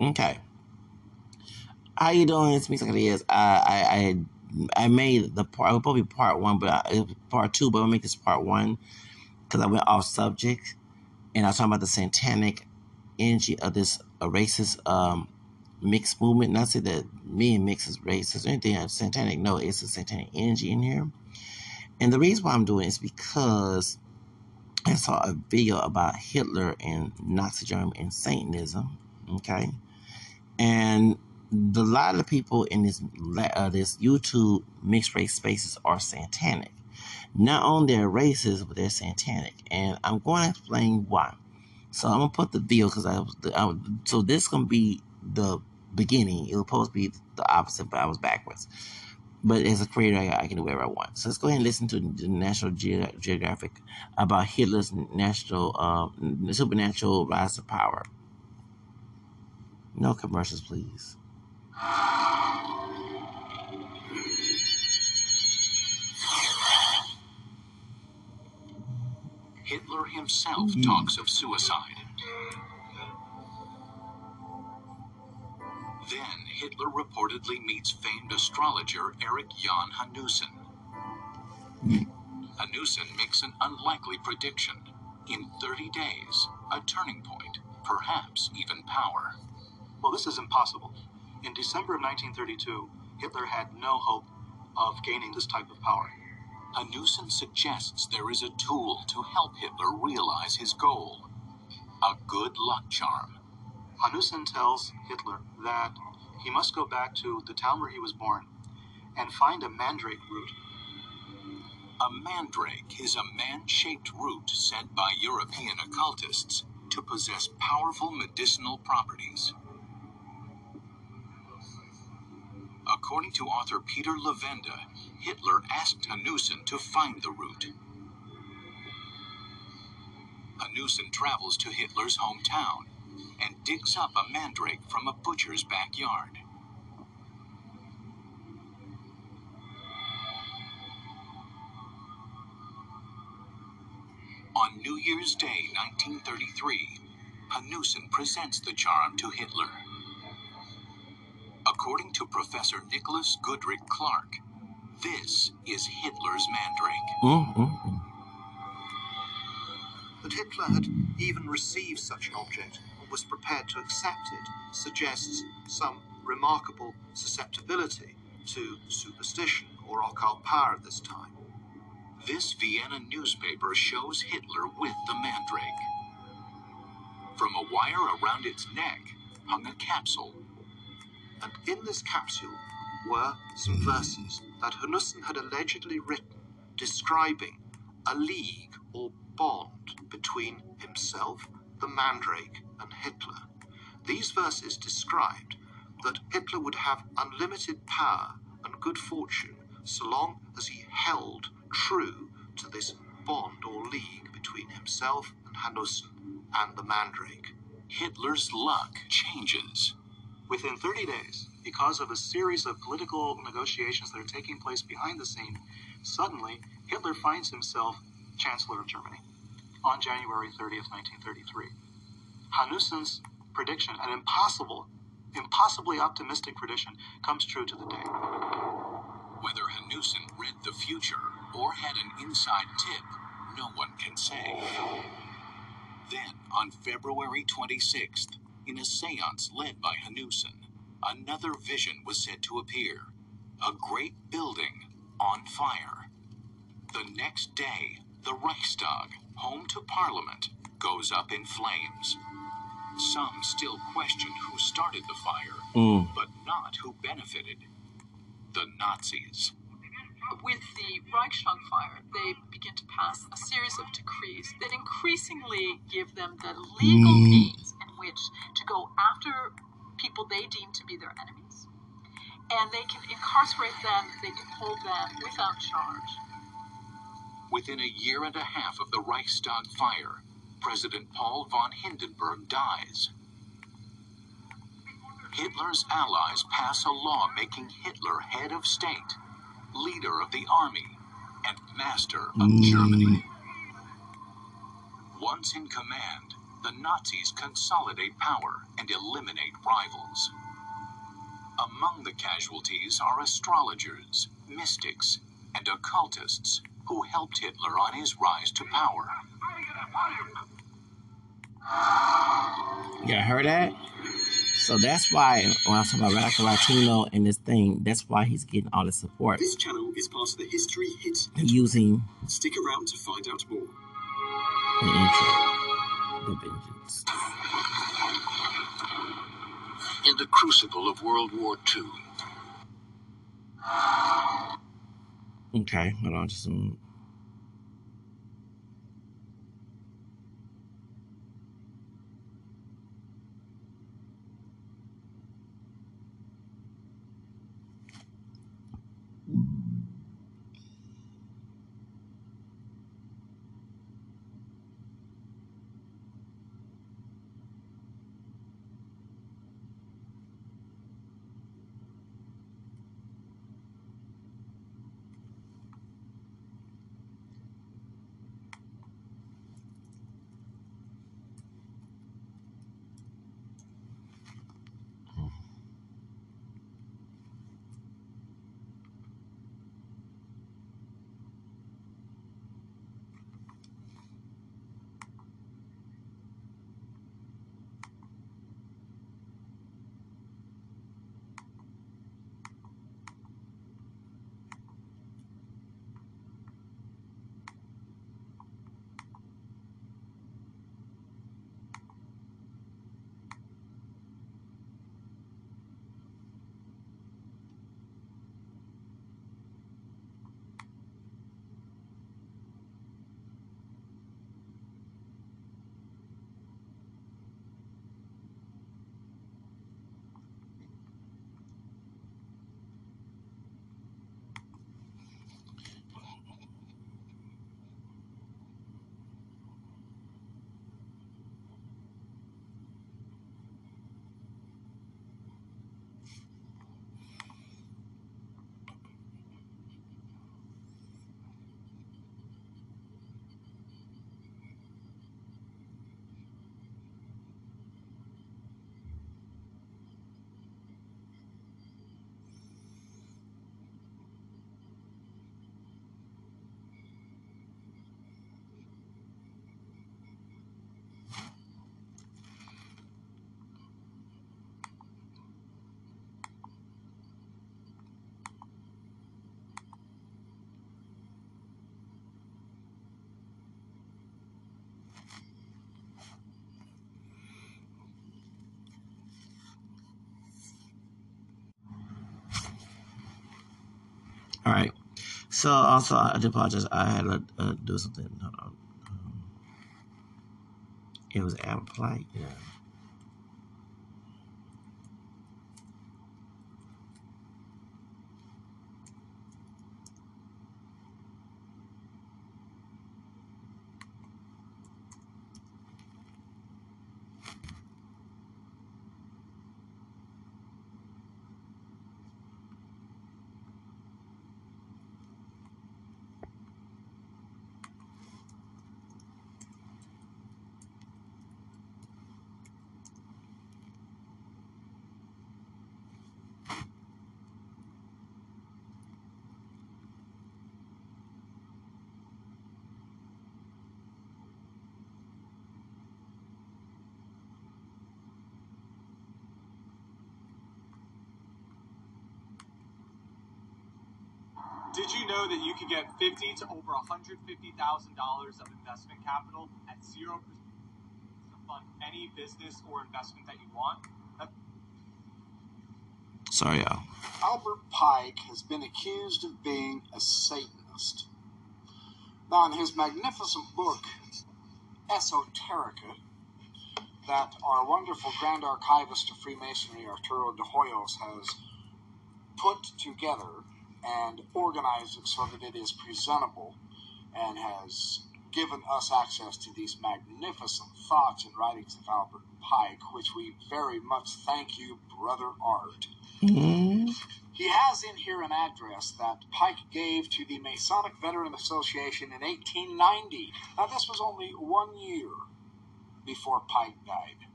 Okay. How you doing? It's me, like. I, I, I made the part. It was probably be part one, but I, part two. But I'll make this part one because I went off subject, and I was talking about the satanic energy of this racist um, mixed movement. Not say that me and mix is racist or anything. Satanic. No, it's a satanic energy in here. And the reason why I'm doing it is because I saw a video about Hitler and Nazi Germany and Satanism. Okay, and the, lot of people in this uh, this YouTube mixed race spaces are satanic. Not only they're racist, but they're satanic, and I'm going to explain why. So I'm gonna put the video because I was I, so this gonna be the beginning. It was supposed to be the opposite, but I was backwards. But as a creator, I, I can do whatever I want. So let's go ahead and listen to the National Ge- Geographic about Hitler's national uh, supernatural rise to power. No commercials, please. Hitler himself mm. talks of suicide. Then Hitler reportedly meets famed astrologer Erich Jan Hanussen. Hanussen makes an unlikely prediction. In 30 days, a turning point, perhaps even power. Well, this is impossible. In December of 1932, Hitler had no hope of gaining this type of power. Hanussen suggests there is a tool to help Hitler realize his goal a good luck charm. Hanussen tells Hitler that he must go back to the town where he was born and find a mandrake root. A mandrake is a man shaped root said by European occultists to possess powerful medicinal properties. According to author Peter Levenda, Hitler asked Hanussen to find the root. Hanussen travels to Hitler's hometown and digs up a mandrake from a butcher's backyard. On New Year's Day, 1933, Hanussen presents the charm to Hitler. According to Professor Nicholas Goodrick Clarke, this is Hitler's mandrake. Mm, mm, mm. That Hitler had even received such an object and was prepared to accept it suggests some remarkable susceptibility to superstition or occult power at this time. This Vienna newspaper shows Hitler with the mandrake. From a wire around its neck hung a capsule. And in this capsule were some mm-hmm. verses that Hanussen had allegedly written describing a league or bond between himself, the mandrake, and Hitler. These verses described that Hitler would have unlimited power and good fortune so long as he held true to this bond or league between himself and Hanussen and the Mandrake. Hitler's luck changes. Within 30 days, because of a series of political negotiations that are taking place behind the scene, suddenly Hitler finds himself Chancellor of Germany on January 30th, 1933. Hanussen's prediction, an impossible, impossibly optimistic prediction, comes true to the day. Whether Hanussen read the future or had an inside tip, no one can say. Then, on February 26th, in a seance led by Hanussen, another vision was said to appear a great building on fire. The next day, the Reichstag, home to Parliament, goes up in flames. Some still question who started the fire, mm. but not who benefited the Nazis. With the Reichstag fire, they begin to pass a series of decrees that increasingly give them the legal mm. means in which to go after people they deem to be their enemies. And they can incarcerate them, they can hold them without charge. Within a year and a half of the Reichstag fire, President Paul von Hindenburg dies. Hitler's allies pass a law making Hitler head of state, leader of the army, and master of mm. Germany. Once in command, the Nazis consolidate power and eliminate rivals. Among the casualties are astrologers, mystics, and occultists who helped Hitler on his rise to power. Yeah, heard that? So that's why when I talk about Radical Latino and this thing, that's why he's getting all the support. This channel is part of the History Hit. Using Stick around to find out more. the intro. The vengeance. In the crucible of World War II, Okay, hold on just a All right. So also, I do apologize. I had to uh, do something. Um, it was Amplight. Yeah know that you could get fifty to over hundred fifty thousand dollars of investment capital at zero percent to fund any business or investment that you want? That- Sorry, y'all. Albert Pike has been accused of being a Satanist. Now, in his magnificent book, Esoterika, that our wonderful Grand Archivist of Freemasonry, Arturo de Hoyos, has put together and organized it so that it is presentable and has given us access to these magnificent thoughts and writings of Albert Pike, which we very much thank you, Brother Art. Mhm. He has in here an address that Pike gave to the Masonic Veteran Association in 1890. Now, this was only one year before Pike died.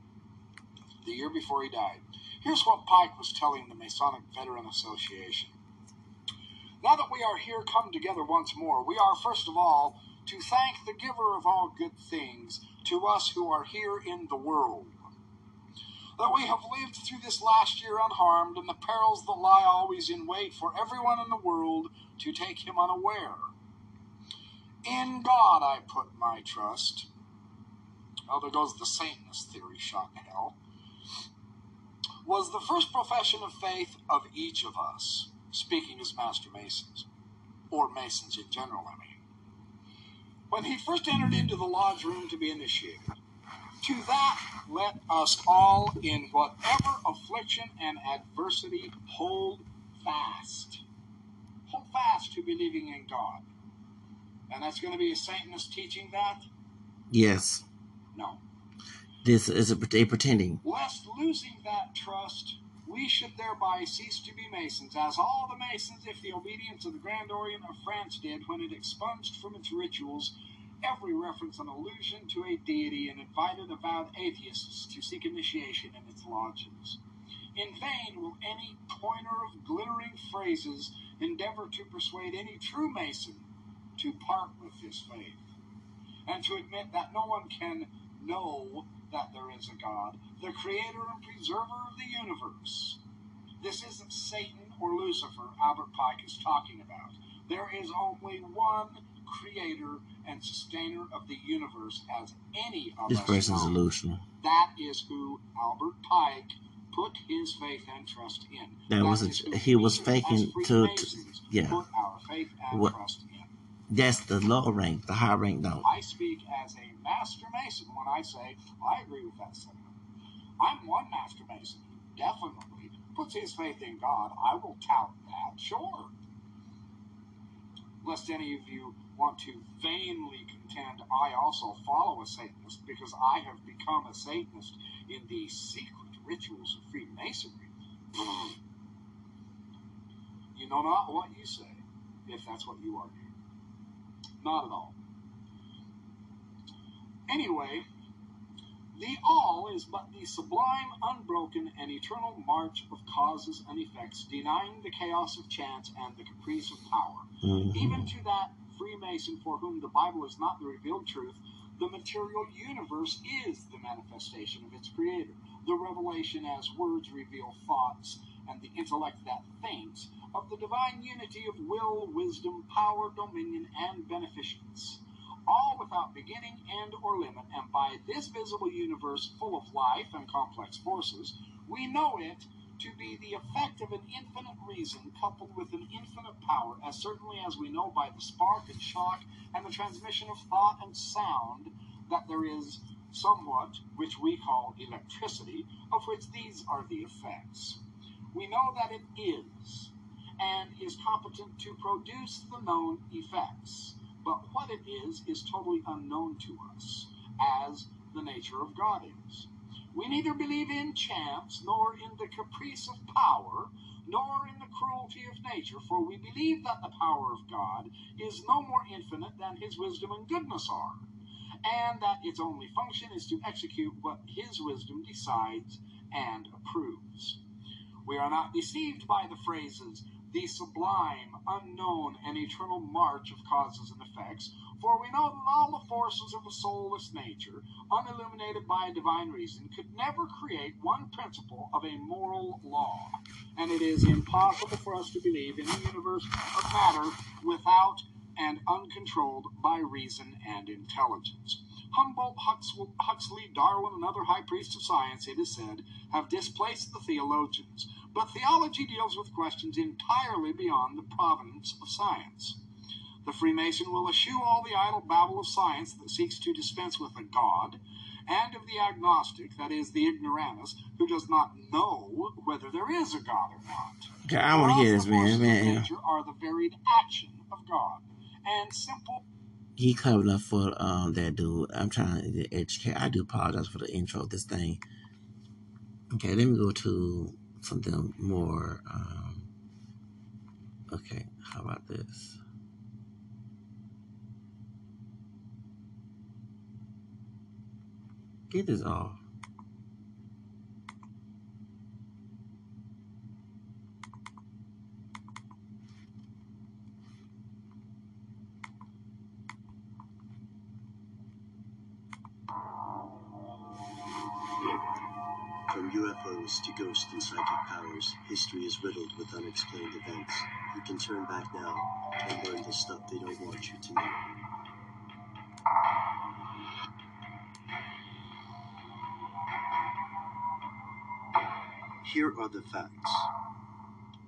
The year before he died. Here's what Pike was telling the Masonic Veteran Association. Now that we are here come together once more, we are first of all to thank the giver of all good things to us who are here in the world. That we have lived through this last year unharmed and the perils that lie always in wait for everyone in the world to take him unaware. In God I put my trust. Well, there goes the Satanist theory shot to hell. Was the first profession of faith of each of us, speaking as Master Masons, or Masons in general, I mean. When he first entered into the lodge room to be initiated, to that let us all, in whatever affliction and adversity, hold fast. Hold fast to believing in God. And that's going to be a Satanist teaching that? Yes. No. This is a, they pretending. Lest losing that trust, we should thereby cease to be Masons, as all the Masons, if the obedience of the Grand Orient of France did when it expunged from its rituals every reference and allusion to a deity and invited avowed atheists to seek initiation in its lodges. In vain will any pointer of glittering phrases endeavor to persuade any true Mason to part with his faith, and to admit that no one can know that there is a God, the creator and preserver of the universe. This isn't Satan or Lucifer Albert Pike is talking about. There is only one creator and sustainer of the universe as any of This us person's know. delusional. That is who Albert Pike put his faith and trust in. That was a- he was faking to- to- yeah. Put our faith and What- trust in. That's the low rank. The high rank don't. I speak as a master mason when I say I agree with that sentiment. I'm one master mason who definitely puts his faith in God. I will tout that, sure. Lest any of you want to vainly contend I also follow a Satanist because I have become a Satanist in the secret rituals of Freemasonry. You know not what you say, if that's what you argue. Not at all. Anyway, the all is but the sublime, unbroken, and eternal march of causes and effects, denying the chaos of chance and the caprice of power. Mhm. Even to that Freemason for whom the Bible is not the revealed truth, the material universe is the manifestation of its creator. The revelation as words reveal thoughts, and the intellect that thinks, of the divine unity of will, wisdom, power, dominion, and beneficence. All without beginning, end, or limit, and by this visible universe full of life and complex forces, we know it to be the effect of an infinite reason coupled with an infinite power, as certainly as we know by the spark and shock and the transmission of thought and sound that there is somewhat which we call electricity, of which these are the effects. We know that it is and is competent to produce the known effects, but what it is is totally unknown to us, as the nature of God is. We neither believe in chance, nor in the caprice of power, nor in the cruelty of nature, for we believe that the power of God is no more infinite than his wisdom and goodness are, and that its only function is to execute what his wisdom decides and approves. We are not deceived by the phrases, the sublime, unknown, and eternal march of causes and effects, for we know that all the forces of a soulless nature, unilluminated by a divine reason, could never create one principle of a moral law. And it is impossible for us to believe in a universe of matter without and uncontrolled by reason and intelligence. Humboldt, Huxley, Darwin, and other high priests of science, it is said, have displaced the theologians. But theology deals with questions entirely beyond the provenance of science. The Freemason will eschew all the idle babble of science that seeks to dispense with a God, and of the agnostic, that is, the ignoramus, who does not know whether there is a God or not. Okay, I want to hear this, man. Man, nature are the varied action of God, and simple he covered up for um that dude. I'm trying to educate. I do apologize for the intro of this thing. Okay, let me go to something more. Um, okay, how about this? get this on? From UFOs to ghosts and psychic powers, history is riddled with unexplained events. You can turn back now and learn the stuff they don't want you to know. Here are the facts.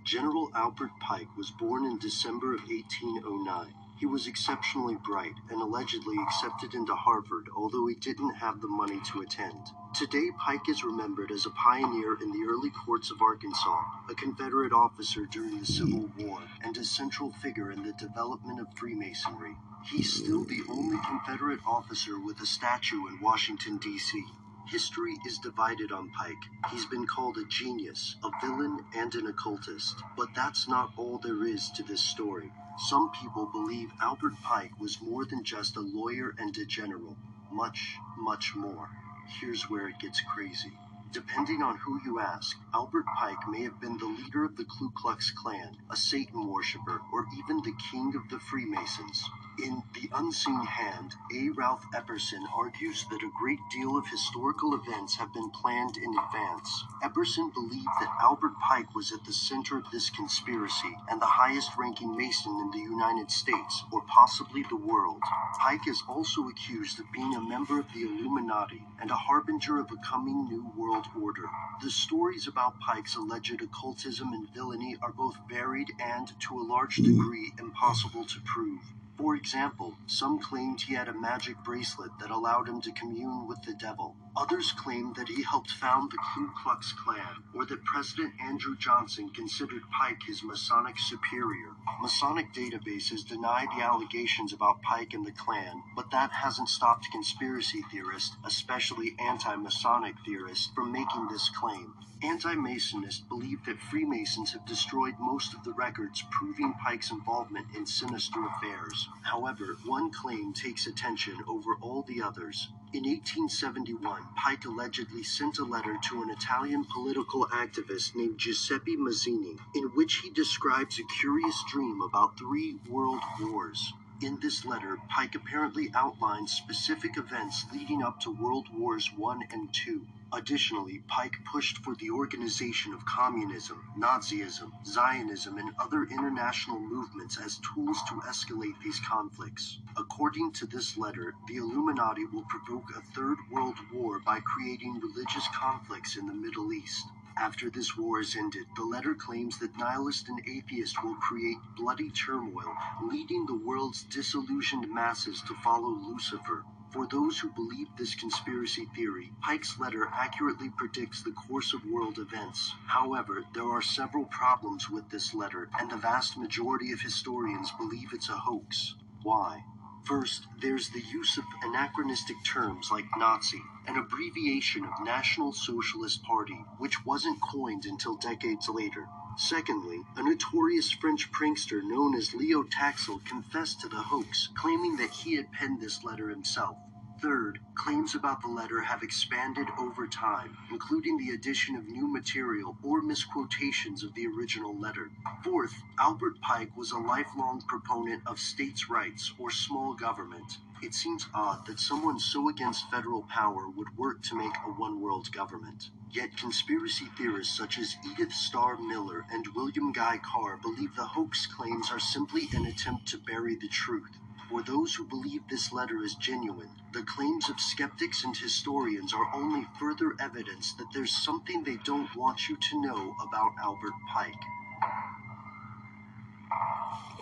General Albert Pike was born in December of 1809. He was exceptionally bright and allegedly accepted into Harvard, although he didn't have the money to attend. Today, Pike is remembered as a pioneer in the early courts of Arkansas, a Confederate officer during the Civil War, and a central figure in the development of Freemasonry. He's still the only Confederate officer with a statue in Washington, D.C. History is divided on Pike. He's been called a genius, a villain, and an occultist. But that's not all there is to this story. Some people believe Albert Pike was more than just a lawyer and a general. Much, much more. Here's where it gets crazy. Depending on who you ask, Albert Pike may have been the leader of the Ku Klux Klan, a Satan worshiper, or even the king of the Freemasons. In The Unseen Hand, A. Ralph Epperson argues that a great deal of historical events have been planned in advance. Epperson believed that Albert Pike was at the center of this conspiracy and the highest ranking Mason in the United States, or possibly the world. Pike is also accused of being a member of the Illuminati and a harbinger of a coming new world order. The stories about Pike's alleged occultism and villainy are both varied and, to a large degree, impossible to prove. For example, some claimed he had a magic bracelet that allowed him to commune with the devil. Others claim that he helped found the Ku Klux Klan, or that President Andrew Johnson considered Pike his Masonic superior. Masonic databases deny the allegations about Pike and the Klan, but that hasn't stopped conspiracy theorists, especially anti Masonic theorists, from making this claim. Anti Masonists believe that Freemasons have destroyed most of the records proving Pike's involvement in sinister affairs. However, one claim takes attention over all the others. In 1871, Pike allegedly sent a letter to an Italian political activist named Giuseppe Mazzini, in which he describes a curious dream about three world wars. In this letter, Pike apparently outlines specific events leading up to World Wars I and II. Additionally, Pike pushed for the organization of communism, Nazism, Zionism, and other international movements as tools to escalate these conflicts. According to this letter, the Illuminati will provoke a third world war by creating religious conflicts in the Middle East. After this war is ended, the letter claims that nihilists and atheists will create bloody turmoil, leading the world's disillusioned masses to follow Lucifer. For those who believe this conspiracy theory, Pike's letter accurately predicts the course of world events. However, there are several problems with this letter, and the vast majority of historians believe it's a hoax. Why? First, there's the use of anachronistic terms like Nazi, an abbreviation of National Socialist Party, which wasn't coined until decades later. Secondly, a notorious French prankster known as Leo Taxil confessed to the hoax, claiming that he had penned this letter himself. Third, claims about the letter have expanded over time, including the addition of new material or misquotations of the original letter. Fourth, Albert Pike was a lifelong proponent of states' rights or small government. It seems odd that someone so against federal power would work to make a one world government. Yet conspiracy theorists such as Edith Starr Miller and William Guy Carr believe the hoax claims are simply an attempt to bury the truth. For those who believe this letter is genuine, the claims of skeptics and historians are only further evidence that there's something they don't want you to know about Albert Pike.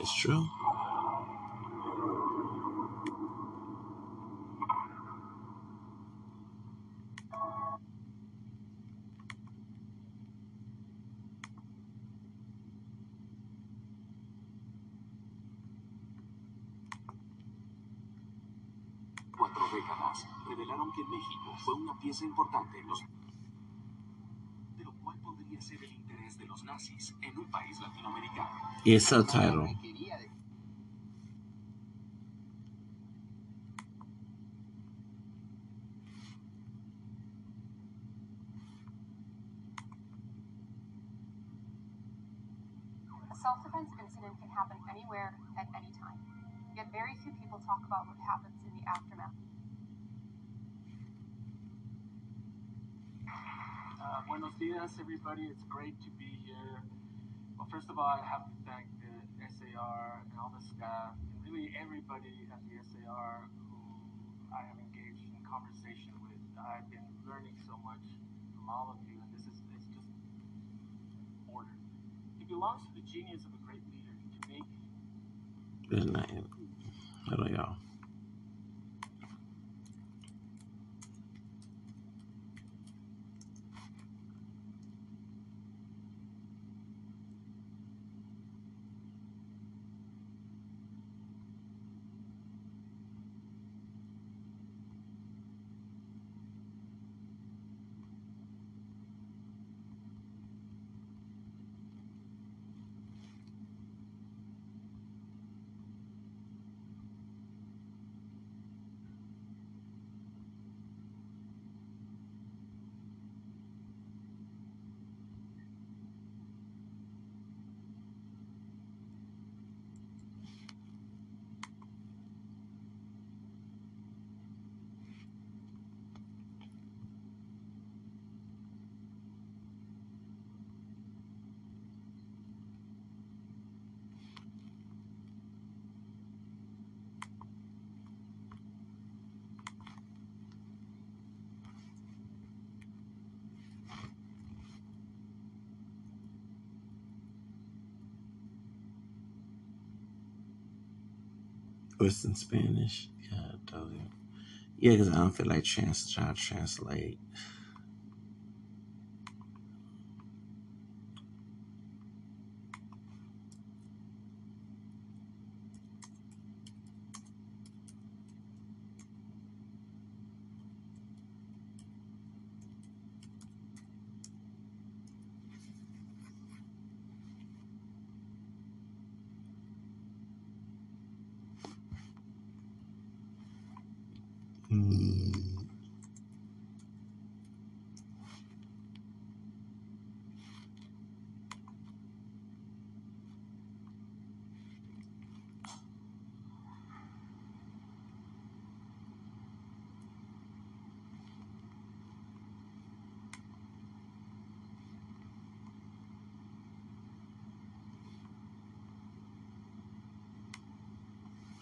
It's true. revelaron que México fue una pieza importante en los... De lo cual podría ser el interés de los nazis en un país latinoamericano. It's a self-defense incident can happen dias, everybody. It's great to be here. Well, first of all, I have to thank the SAR and all the staff, and really everybody at the SAR who I have engaged in conversation with. I've been learning so much from all of you, and this is it's just order. It belongs to the genius of a great leader to make Good night. Hello, y'all. It's in Spanish. Yeah, because I don't feel like trans trying to translate. Mm.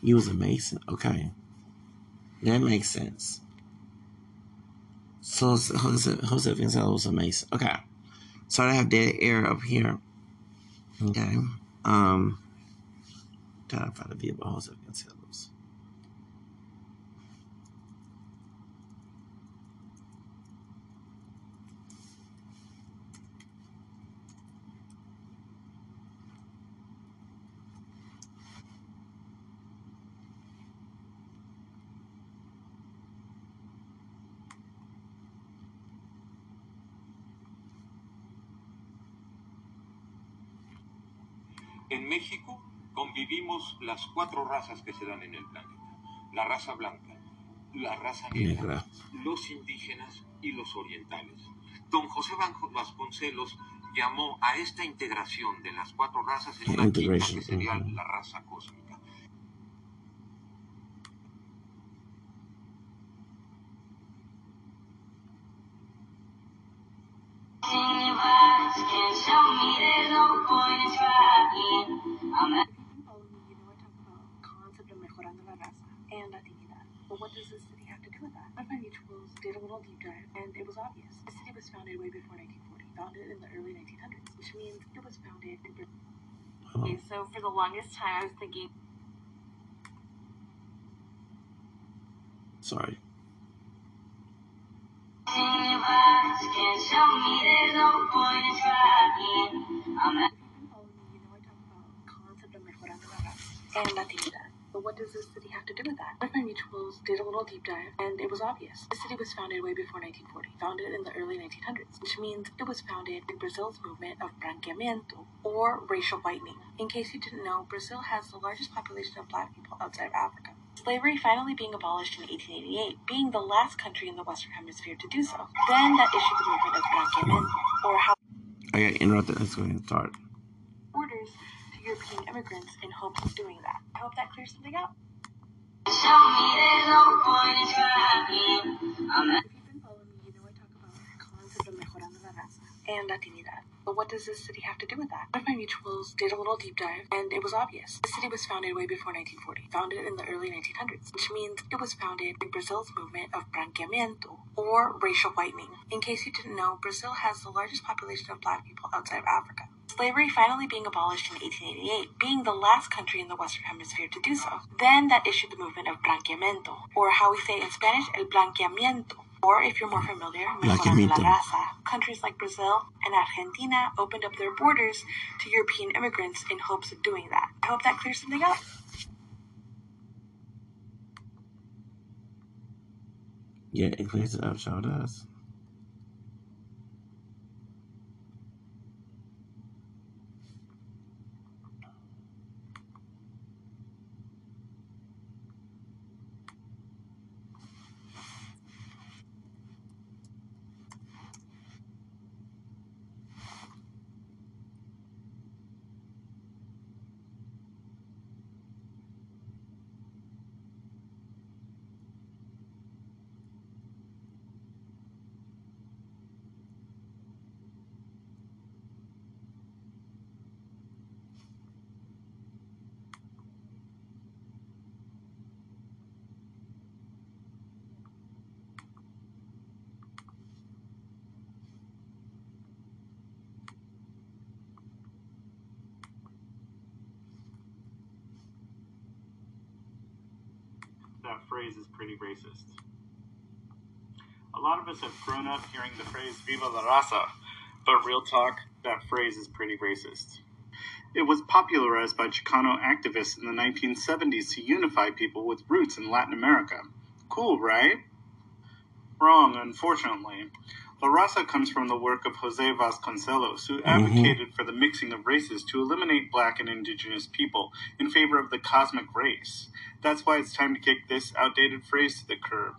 You was a Mason. Okay. That makes sense. So Jose, Jose Gonzalez was a Mason. Okay. So I have dead air up here. Okay. Um to find a view of Jose Gonzalez. Las cuatro razas que se dan en el planeta. La raza blanca, la raza negra, los indígenas y los orientales. Don José Vasconcelos llamó a esta integración de las cuatro razas en una quinta Integration, que sería la raza cósmica. What does the city have to do with that? One of my mutuals did a little deep dive, and it was obvious. The city was founded way before 1940, founded in the early 1900s, which means it was founded in Brazil. Oh, Okay, so for the longest time, I was thinking sorry. Follow me, oh, you know I talk about concept of mejorando la raza and Latinidad. But what does the city have to do with that? One of my mutuals did a little deep dive, and it was obvious. The city was founded way before 1940, founded in the early 1900s, which means it was founded in Brazil's movement of branqueamento, or racial whitening. In case you didn't know, Brazil has the largest population of black people outside of Africa. Slavery finally being abolished in 1888, being the last country in the Western Hemisphere to do so. Then that issued the movement of branqueamento, or how I got interrupted. Let's go ahead and start. Immigrants in hopes of doing that. I hope that clears something up. Show me there's no point in trying. I'm not If you've been following me, you know I talk about cons of Mejorando la Raza and Latinidad. But what does this city have to do with that? One of my mutuals did a little deep dive, and it was obvious. The city was founded way before 1940, founded in the early 1900s, which means it was founded in Brazil's movement of branqueamento, or racial whitening. In case you didn't know, Brazil has the largest population of black people outside of Africa. Slavery finally being abolished in 1888, being the last country in the Western Hemisphere to do so. Then that issued the movement of branqueamento, or how we say in Spanish, el blanqueamiento. Or if you're more familiar, la raza. Countries like Brazil and Argentina opened up their borders to European immigrants in hopes of doing that. I hope that clears something up. Yeah, it clears it up, sure does. that phrase is pretty racist. A lot of us have grown up hearing the phrase Viva la raza, but real talk, that phrase is pretty racist. It was popularized by Chicano activists in the 1970s to unify people with roots in Latin America. Cool, right? Wrong, unfortunately. La Raza comes from the work of Jose Vasconcelos, who mm-hmm. advocated for the mixing of races to eliminate black and indigenous people in favor of the cosmic race. That's why it's time to kick this outdated phrase to the curb.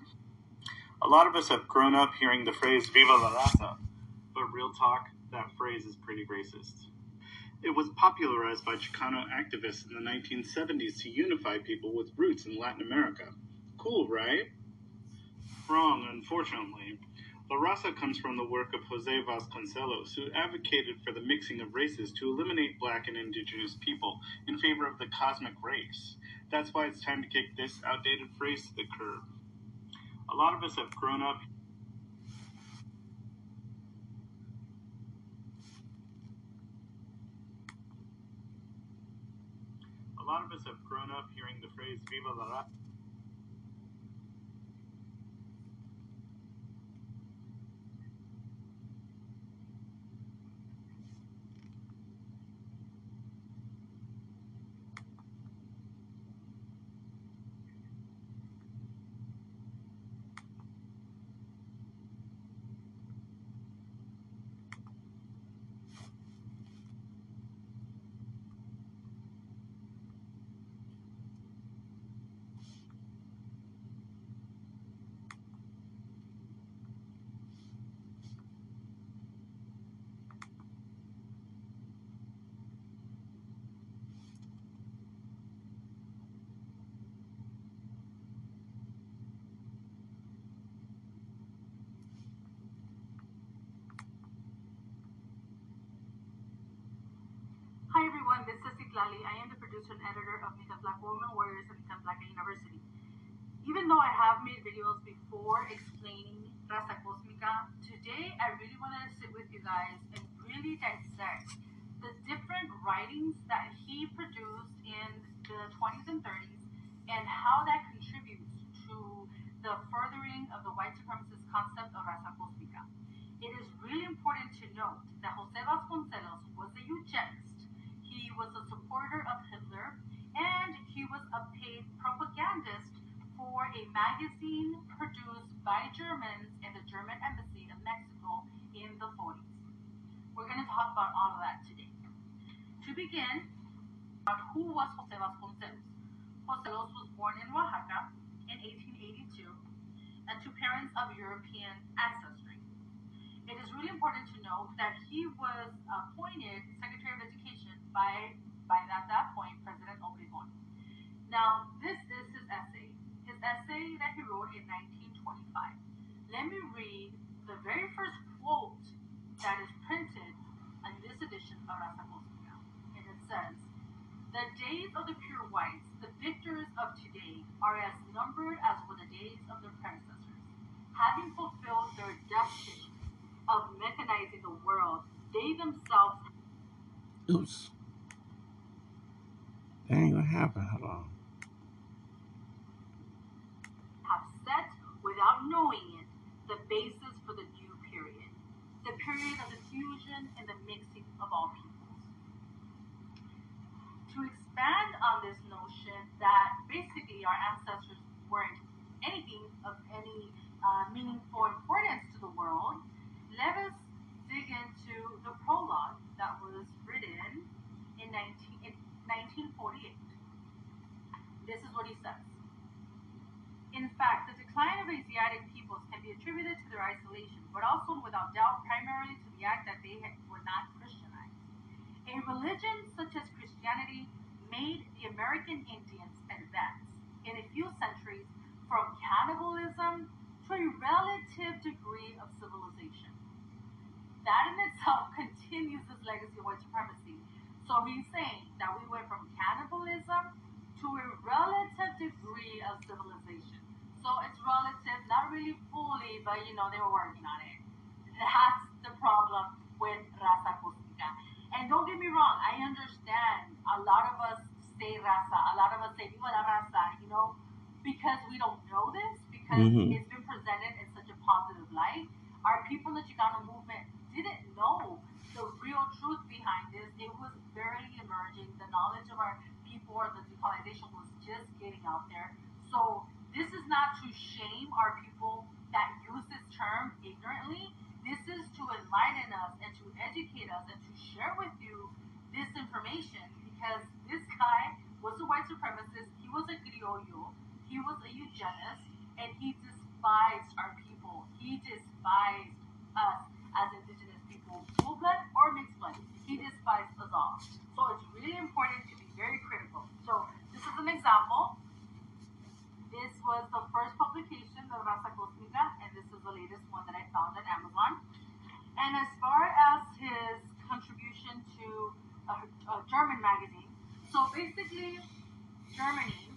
A lot of us have grown up hearing the phrase Viva la Raza, but real talk, that phrase is pretty racist. It was popularized by Chicano activists in the 1970s to unify people with roots in Latin America. Cool, right? Wrong, unfortunately. La Raza comes from the work of Jose Vasconcelos, who advocated for the mixing of races to eliminate black and indigenous people in favor of the cosmic race. That's why it's time to kick this outdated phrase to the curb. A lot of us have grown up A lot of us have grown up hearing the phrase Viva la Raza. Hi everyone, Citlali. I am the producer and editor of Mitad Black Woman Warriors at Mitad Black University. Even though I have made videos before explaining Raza Cosmica, today I really want to sit with you guys and really dissect the different writings that he produced in the 20s and 30s and how that contributes to the furthering of the white supremacist concept of Raza Cosmica. It is really important to note that Jose Vasconcelos was a eugenist. Was a supporter of Hitler, and he was a paid propagandist for a magazine produced by Germans in the German embassy of Mexico in the 40s. We're going to talk about all of that today. To begin, about who was Jose Vasconcelos? Vasconcelos was born in Oaxaca in 1882 and to parents of European ancestry. It is really important to note that he was appointed by, by that, that point President Obregón. Now, this is his essay. His essay that he wrote in 1925. Let me read the very first quote that is printed in this edition of Raza Cósmica. And it says, The days of the pure whites, the victors of today, are as numbered as were the days of their predecessors. Having fulfilled their destiny of mechanizing the world, they themselves Oops. Dang, what happened? Hold on. have set, without knowing it, the basis for the new period, the period of the fusion and the mixing of all peoples. To expand on this notion that basically our ancestors weren't anything of any uh, meaningful importance to the world, let us dig into the prologue that was written in, 19, in 1948. This is what he says. In fact, the decline of Asiatic peoples can be attributed to their isolation, but also without doubt primarily to the act that they were not Christianized. A religion such as Christianity made the American Indians advance in a few centuries from cannibalism to a relative degree of civilization. That in itself continues this legacy of white supremacy. So he's saying that we went from cannibalism to a relative degree of civilization. So it's relative, not really fully, but you know, they were working on it. That's the problem with Raza Cósmica. And don't get me wrong, I understand a lot of us say raza, a lot of us say viva la raza, you know, because we don't know this, because Mhm. it's been presented in such a positive light. Our people in the Chicano movement didn't know the real truth behind this. It was barely emerging. The knowledge of our people or the decolonization was just getting out there. So this is not to shame our people that use this term ignorantly. This is to enlighten us and to educate us and to share with you this information because this guy was a white supremacist, he was a criollo, he was a eugenist, and he despised our people. He despised us as indigenous people, full blood or mixed blood. He despised us all. So it's really important to be very critical. So this is an example. This was the first publication of Raza Cósmica, and this is the latest one that I found on Amazon. And as far as his contribution to a, a German magazine, so basically, Germany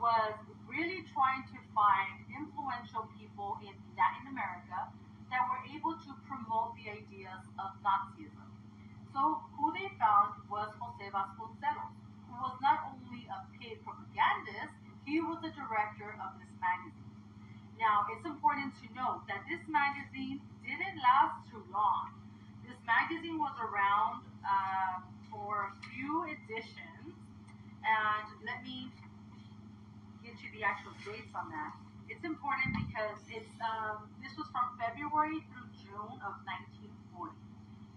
was really trying to find influential people in Latin America that were able to promote the ideas of Nazism. So who they found was Jose Vasconcelos, who was not only a paid propagandist, he was the director of this magazine. Now, it's important to note that this magazine didn't last too long. This magazine was around uh, for a few editions, and let me get you the actual dates on that. It's important because it's um, this was from February through June of 1940,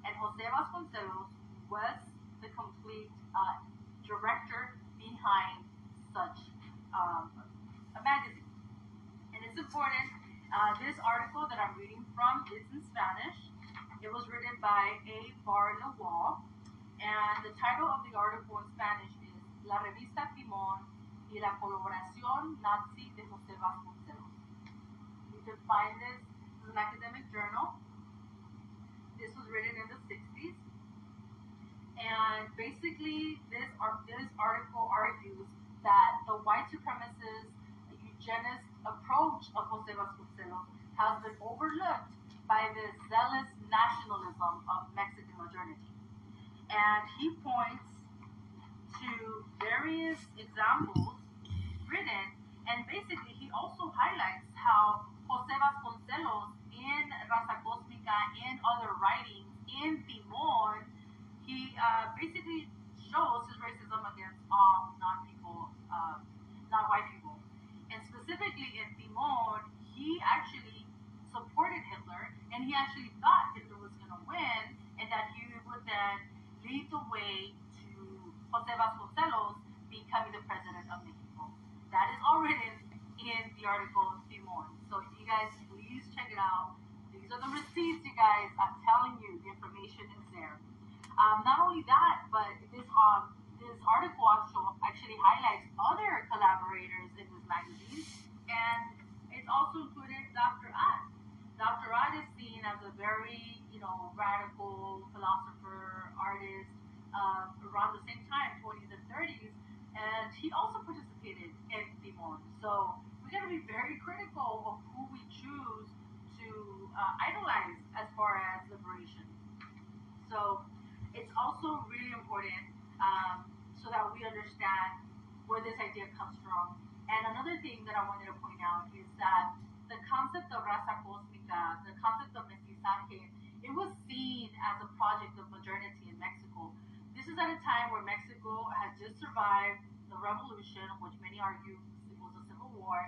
and Jose Vasconcelos was the complete uh, director behind such um, a magazine. And it's important. Uh, this article that I'm reading from is in Spanish. It was written by A. Bar-Lewaw, and the title of the article in Spanish is La Revista Timón y la Colaboración Nazi de José Vasconcelos. You can find this, this is an academic journal. This was written in the 60s. And basically, this, this article argues that the white supremacist, eugenist approach of Jose Vasconcelos has been overlooked by the zealous nationalism of Mexican modernity. And he points to various examples written, and basically he also highlights how Jose Vasconcelos in Raza In other writings, in Timon, he uh, basically shows his racism against all non-people, uh, non-white people. And specifically in Timon, he actually supported Hitler, and he actually thought Hitler was going to win, and that he would then lead the way to Jose Vasconcelos becoming the president of Mexico. That is all written in the article Timon. So you guys please check it out. Are the receipts, you guys. I'm telling you, the information is there. Um, not only that, but this um, this article also actually highlights other collaborators in this magazine, and it's also included Dr. Atl. Dr. Atl is seen as a very, you know, radical philosopher, artist, uh, around the same time, 20s and 30s, and he also participated in Timon. So we got to be very critical of who we choose uh, idolize as far as liberation. So it's also really important um, so that we understand where this idea comes from. And another thing that I wanted to point out is that the concept of raza cósmica, the concept of mestizaje, it was seen as a project of modernity in Mexico. This is at a time where Mexico had just survived the revolution, which many argue was a civil war,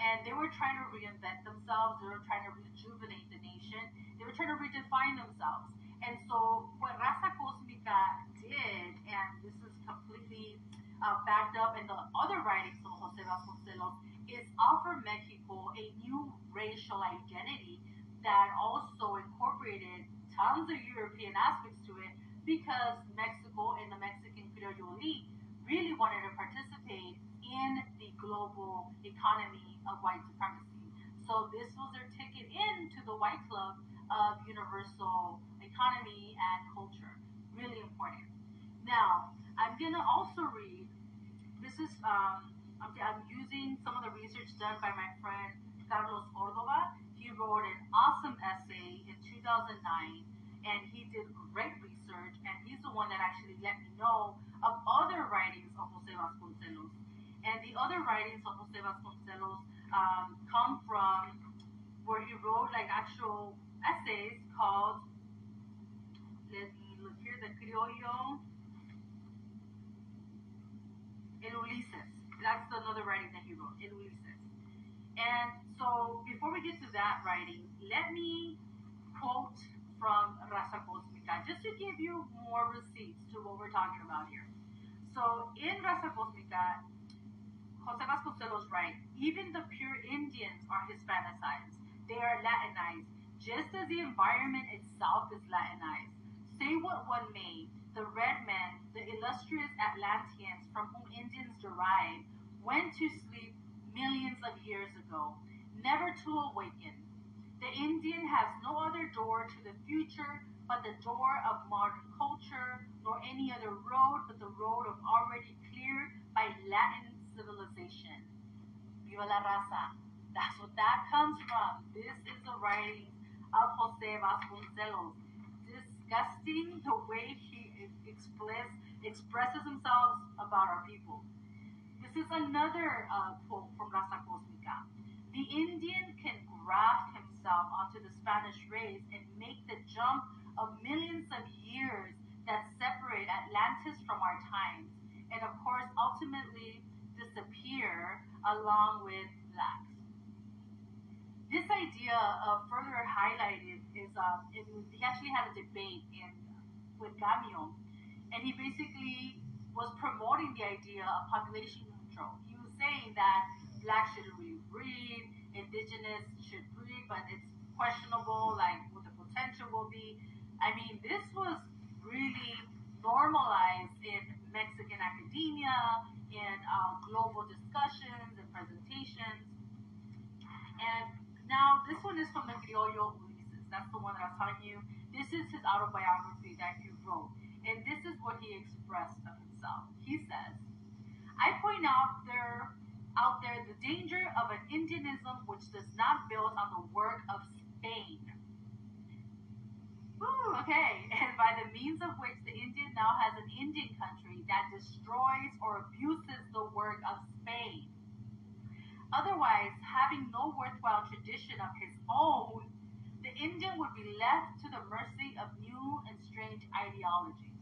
and they were trying to reinvent themselves. They were trying to rejuvenate the nation. They were trying to redefine themselves. And so, what Raza Cósmica did, and this is completely uh, backed up in the other writings of Jose Vasconcelos, is offer Mexico a new racial identity that also incorporated tons of European aspects to it because Mexico and the Mexican Criollo really wanted to participate in the global economy of white supremacy. So this was their ticket into the white club of universal economy and culture. Really important. Now, I'm going to also read, this is, um, I'm, I'm using some of the research done by my friend Carlos Cordova. He wrote an awesome essay in 2009, and he did great research, and he's the one that actually let me know of other writings of Jose Vasconcelos. And the other writings of Jose Vasconcelos um, come from where he wrote like actual essays called, let me look here, the Criollo, El Ulises. That's another writing that he wrote, El Ulises. And so before we get to that writing, let me quote from Raza Cósmica, just to give you more receipts to what we're talking about here. So in Raza Cósmica, Jose Vasconcelos writes, even the pure Indians are Hispanicized. They are Latinized, just as the environment itself is Latinized. Say what one may, the red men, the illustrious Atlanteans from whom Indians derive, went to sleep millions of years ago, never to awaken. The Indian has no other door to the future but the door of modern culture, nor any other road but the road of already cleared by Latin civilization. Viva la raza. That's what that comes from. This is the writing of Jose Vasconcelos. Disgusting the way he express, expresses himself about our people. This is another uh, quote from Raza Cósmica. The Indian can graft himself onto the Spanish race and make the jump of millions of years that separate Atlantis from our times, and of course, ultimately disappear along with blacks. This idea of further highlighted is um, in, he actually had a debate in with Gamio, and he basically was promoting the idea of population control. He was saying that blacks really breed, indigenous should breed, but it's questionable, like what the potential will be. I mean, this was really normalized in Mexican academia, in uh, global discussions and presentations. And now this one is from the Criollo Ulises. That's the one that I was telling you. This is his autobiography that he wrote. And this is what he expressed of himself. He says, I point out there out there the danger of an Indianism which does not build on the work of Spain. Ooh, okay. And by the means of which the Indian now has an Indian country that destroys or abuses the work of Spain. Otherwise, having no worthwhile tradition of his own, the Indian would be left to the mercy of new and strange ideologies.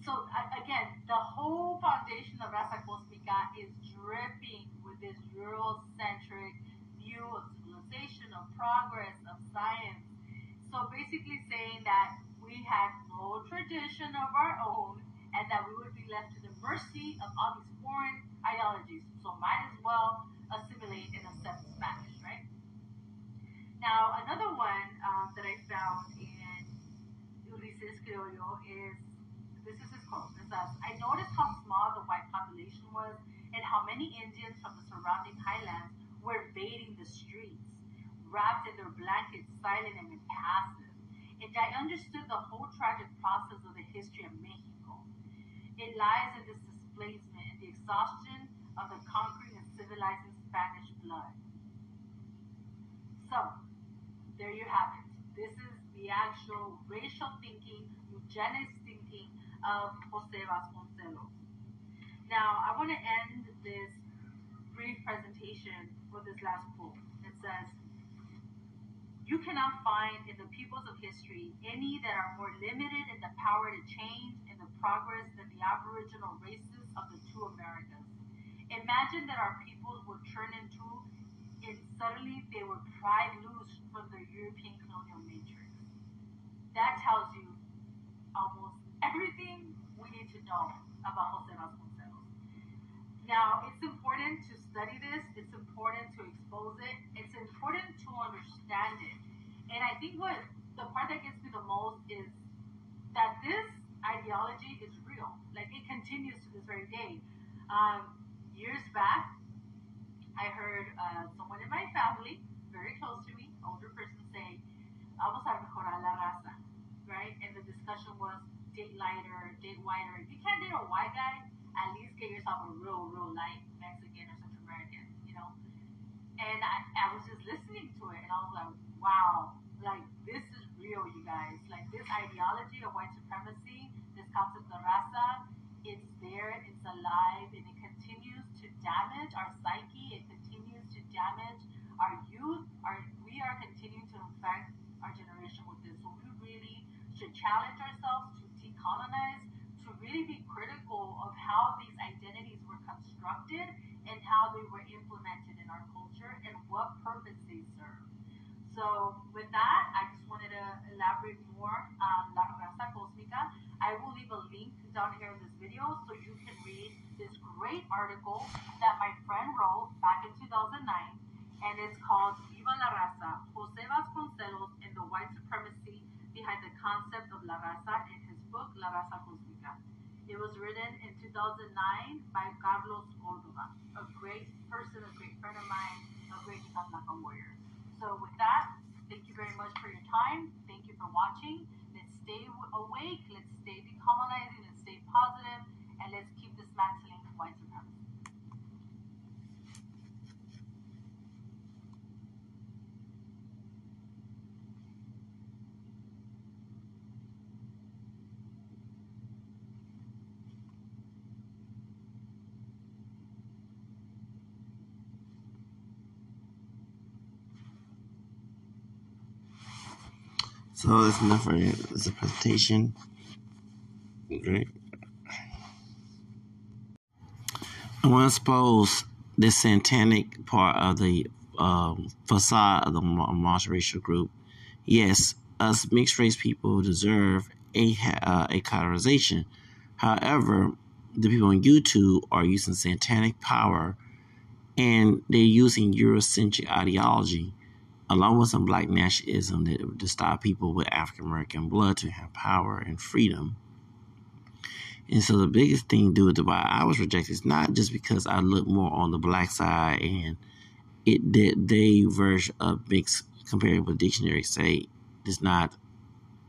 So again, the whole foundation of Raza Cósmica is dripping with this Eurocentric view of civilization, of progress, of science. So basically saying that we had no tradition of our own and that we would be left to the mercy of all these foreign ideologies. So might as well assimilate and accept Spanish, right? Now, another one um, that I found in Ulises Criollo is this is his quote. It says, I noticed how small the white population was and how many Indians from the surrounding highlands were invading the streets, wrapped in their blankets, silent and impassive. And I understood the whole tragic process of the history of Mexico. It lies in this displacement and the exhaustion of the conquering and civilizing Spanish blood. So, there you have it. This is the actual racial thinking, eugenics thinking of Jose Vasconcelos. Now, I want to end this brief presentation with this last quote. It says, You cannot find in the peoples of history any that are more limited in the power to change and the progress than the aboriginal races of the two Americas. Imagine that our peoples would turn into, and suddenly they were pried loose from their European colonial matrix. That tells you almost everything we need to know about Jose Vasconcelos. Now, it's important to study this, it's important to expose it, it's important to understand it. And I think what the part that gets me the most is that this ideology is real. Like it continues to this very day. Um, years back, I heard uh, someone in my family, very close to me, older person, say, "Vamos a mejorar la raza," right? And the discussion was date lighter, date whiter. If you can't date a white guy, at least get yourself a real, real life Mexican or Central American, you know. And I, I was just listening to it, and I was like, wow, like this is real, you guys. Like this ideology of white supremacy, this concept of raza, it's there, it's alive, and it continues to damage our psyche. It continues to damage our youth. Our we are continuing to infect our generation with this. So we really should challenge ourselves to decolonize, to really be critical of how these identities were constructed and how they were implemented in our culture and what purpose they serve. So with that, I just wanted to elaborate more on La Raza Cósmica. I will leave a link down here in this video so you can read this great article that my friend wrote back in 2009, and it's called Viva la Raza, Jose Vasconcelos and the White Supremacy Behind the Concept of La Raza in his book La Raza Cósmica. It was written in 2009 by Carlos Cordova, a great person, a great friend of mine, a great Chicago warrior. So with that, thank you very much for your time. Thank you for watching. Let's stay awake. Let's stay decolonizing. Let's stay positive, and let's keep dismantling white supremacy. So that's enough for this a presentation. Want to expose this satanic part of the um, facade of the multiracial group. Yes, us mixed race people deserve a uh, a categorization. However, the people on YouTube are using satanic power, and they're using Eurocentric ideology along with some black nationalism that to stop people with African American blood to have power and freedom. And so the biggest thing due to why I was rejected is not just because I look more on the black side and it that they version of mixed compared with dictionary say does not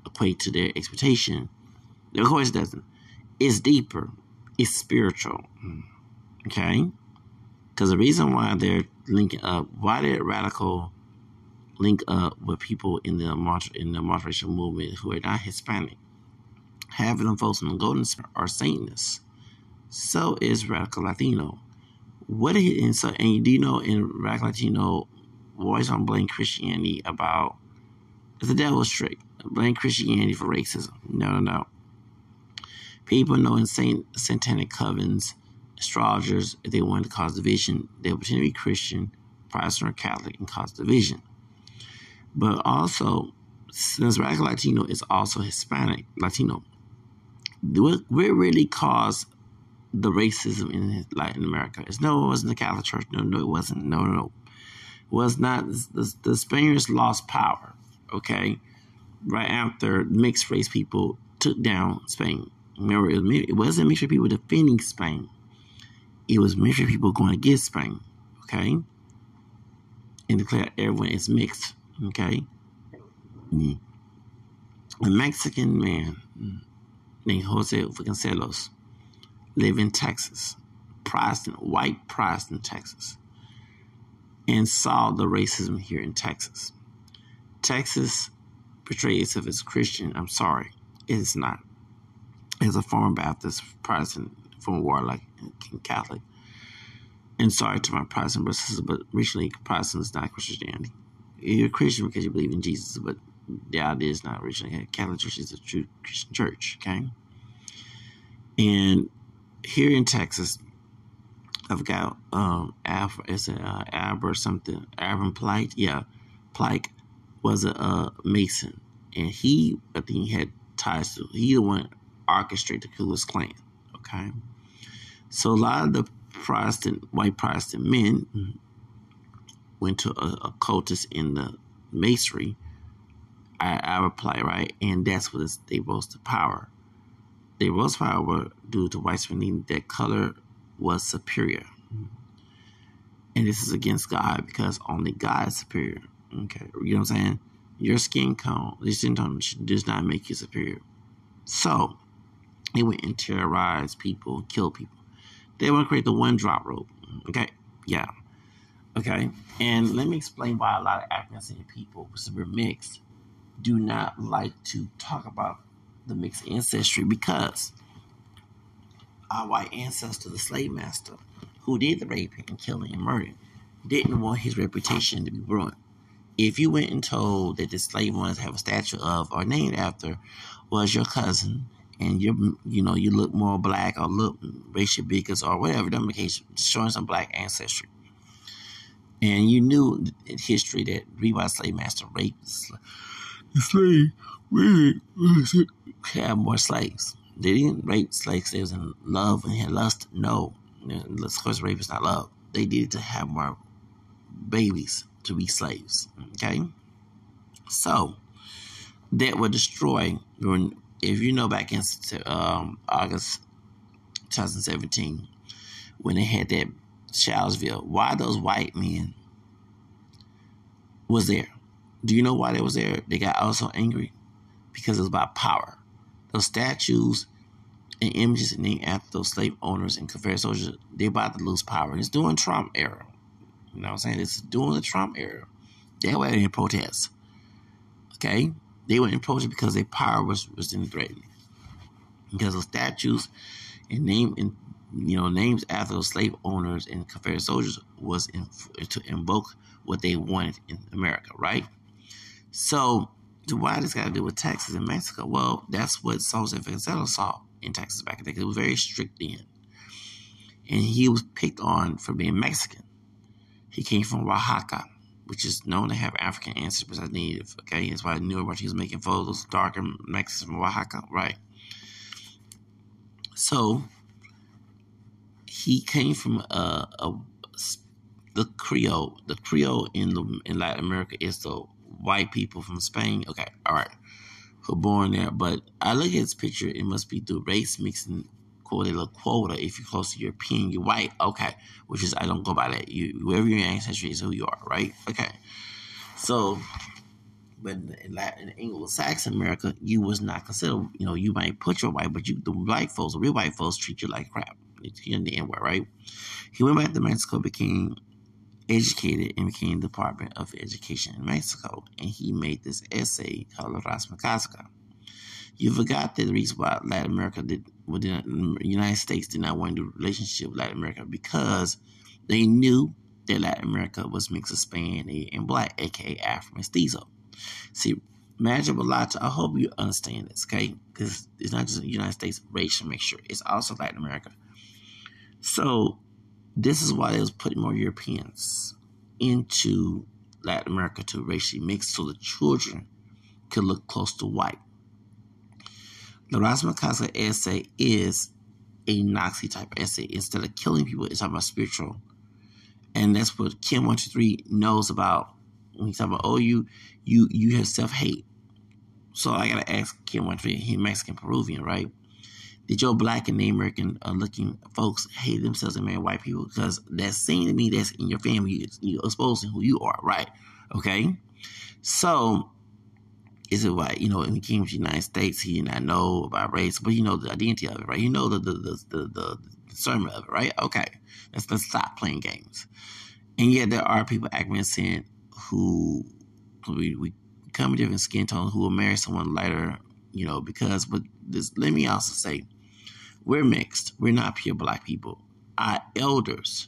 equate to their expectation. Of course it doesn't. It's deeper. It's spiritual. Mm. Okay? Because the reason why they're linking up, why they're radical link up with people in the in the multiracial movement who are not Hispanic. Half of them folks in the Golden are Satanists. So is Radical Latino. What is and so and do you know in Radical Latino, always on blame Christianity about it's the devil's trick. Blame Christianity for racism. No, no, no. People know in Saint satanic covens, astrologers, if they want to cause division, they will pretend to be Christian, Protestant, or Catholic and cause division. But also, since Radical Latino is also Hispanic Latino, what really caused the racism in Latin America? It's no, it wasn't the Catholic Church. No, no, it wasn't. No, no, no. It was not. The, the Spaniards lost power. Okay, right after mixed race people took down Spain. Remember, it, was, it wasn't military people defending Spain. It was military people going against Spain. Okay? And declare everyone is mixed. Okay? Mm. A Mexican man named Jose Vasconcelos lived in Texas, Protestant, white Protestant Texas, and saw the racism here in Texas. Texas portrays itself as Christian. I'm sorry, it is not. As a former Baptist Protestant from war, like Catholic, and sorry to my Protestant brothers, but originally Protestant is not Christianity. You're a Christian because you believe in Jesus, but the idea is not originally. Catholic Church is a true Christian church, okay? And here in Texas, I've got um Ab, is it uh, Ab or something? Abram Plike, yeah, Plike was a, a Mason, and he I think he had ties to he the one orchestrated the Ku Klux Klan. Okay, so a lot of the Protestant white Protestant men went to a, a cultist in the Masonry. I, I reply right, and that's what they rose to power. They rose to power due to white supremacy that color was superior. And this is against God because only God is superior. Okay, you know what I'm saying? Your skin tone, your skin tone does not make you superior. So, they went and terrorized people, killed people. They want to create the one drop rule. Okay, yeah. Okay, and let me explain why a lot of African American people, because we're mixed, do not like to talk about the mixed ancestry because our white ancestor, the slave master, who did the raping and killing and murdering, didn't want his reputation to be ruined. If you went and told that the slave owners have a statue of or named after was your cousin, and you you know you look more black or look racial bigots or whatever, the case showing some black ancestry, and you knew in history that Levi slave master raped the slave women had more slaves. They didn't rape slaves. They was in love and had lust. No, of course, rape is not love. They it to have more babies to be slaves. Okay, so that would destroy. If you know back in um, August 2017, when they had that Charlottesville, why those white men was there? Do you know why they was there? They got also angry because it was about power. Those statues and images and named after those slave owners and Confederate soldiers, they're about to lose power. It's during Trump era. You know what I'm saying? It's during the Trump era. They were in protest. Okay? They went in protest because their power was, was in threatened. Because of statues and name and you know names after slave owners and Confederate soldiers was in, to invoke what they wanted in America, right? So why does got to do with Texas and Mexico? Well, that's what Jose Vasconcelos saw in Texas back then. It was very strict then. And he was picked on for being Mexican. He came from Oaxaca, which is known to have African ancestors as native. Okay, that's why I knew about he was making photos darker Mexicans from Oaxaca, right? So he came from a, a the Creole. The Creole in the in Latin America is the white people from Spain. Okay, all right, who born there. But I look at his picture, it must be through race mixing quota la quota. If you're close to European, you're white. Okay, which is I don't go by that. You wherever your ancestry is, who you are, right? Okay, so. But in Latin, Anglo-Saxon America, you was not considered. You know, you might put your white, but you the white folks, the real white folks, treat you like crap. He in the end, right? He went back to Mexico, became educated and became the Department of Education in Mexico, and he made this essay called Raza You forgot that the reason why Latin America did, well, the United States did not want a relationship with Latin America because they knew that Latin America was mixed of Spanish and black, aka Afro mestizo. See, Imagine lot. I hope you understand this, okay? Because it's not just the United States racial mixture; it's also Latin America. So this is why they was putting more Europeans into Latin America to racially mix so the children could look close to white. The Razzmatazz essay is a Nazi type essay. Instead of killing people, it's talking about spiritual. And that's what Kim 123 knows about when he's talking about, oh, you you you have self hate. So I gotta ask Kim 123, he Mexican Peruvian, right? Did your black and Native American uh, looking folks hate themselves and marry white people? Because that's saying to me that's in your family. You're exposing who you are, right? Okay. So is it right? You know, in the came of the United States, he did not know about race, but you know the identity of it, right? You know the the the the, the discernment of it, right? Okay, let's let's stop playing games. And yet there are people acting who we, we come different skin tones who will marry someone lighter, you know, because but this let me also say we're mixed. We're not pure black people. Our elders,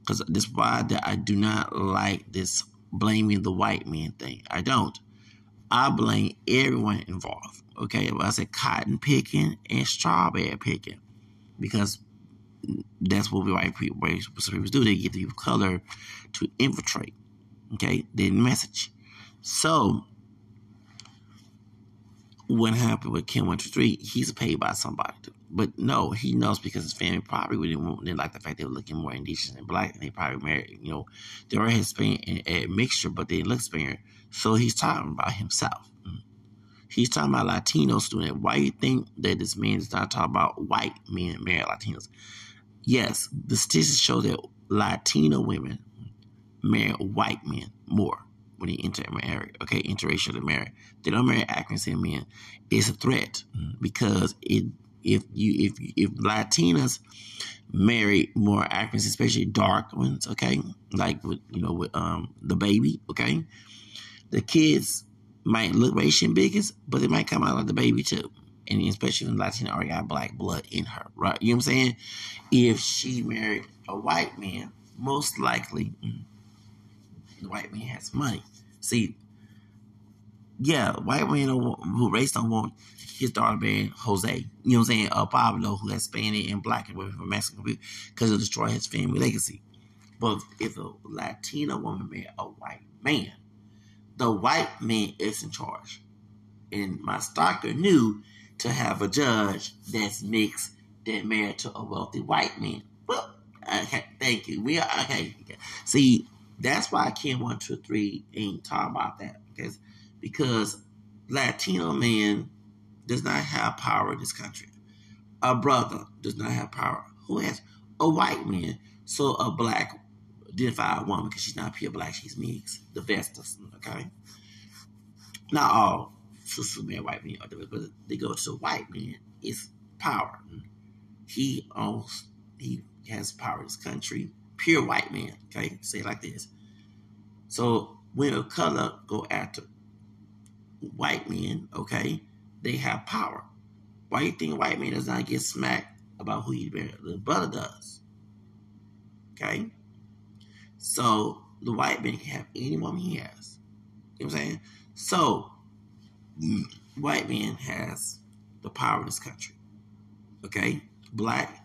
because this is why that I do not like this blaming the white man thing. I don't. I blame everyone involved. Okay, well, I said cotton picking and strawberry picking because that's what we white people, white people do. They get the color to infiltrate. Okay, the message. So what happened with Ken One Two Three? He's paid by somebody, but no, he knows because his family probably didn't, didn't like the fact they were looking more indigenous and black, and they probably married. You know, they were Hispanic a mixture, but they look Spanish. So he's talking about himself. Mm. He's talking about Latinos doing it. Why you think that this man is not talking about white men marry Latinos? Yes, the statistics show that Latino women marry white men more when they enter marriage, okay, interracial marriage. They don't marry African men. It's a threat mm, because it if you if if Latinas marry more Africans, especially dark ones, okay, like with you know with um the baby, okay, the kids might look Asian biggest, but they might come out like the baby too. And especially when Latina already got black blood in her, right? You know what I'm saying? If she married a white man, most likely mm, the white man has money. See, yeah, white man who raised on want his daughter being Jose. You know what I'm saying? Uh, Pablo, who has Spanish and black and women from Mexico, because it'll destroy his family legacy. But if a Latina woman married a white man, the white man is in charge. And my stalker knew to have a judge that's mixed that married to a wealthy white man. Well, okay, thank you. We are okay. See, that's why two three ain't talking about that because because Latino man does not have power in this country. A brother does not have power. Who has a white man? So a black identified woman because she's not pure black, she's mixed. The Vestas, okay? Not all sisters marry white men, but they go to white man. It's power. He owns. He has power in this country pure white man. Okay, say it like this. So when a color go after white men, okay, they have power. Why you think white man does not get smacked about who he married? The brother does. Okay? So the white man can have any woman he has. You know what I'm saying? So white man has the power in this country. Okay? Black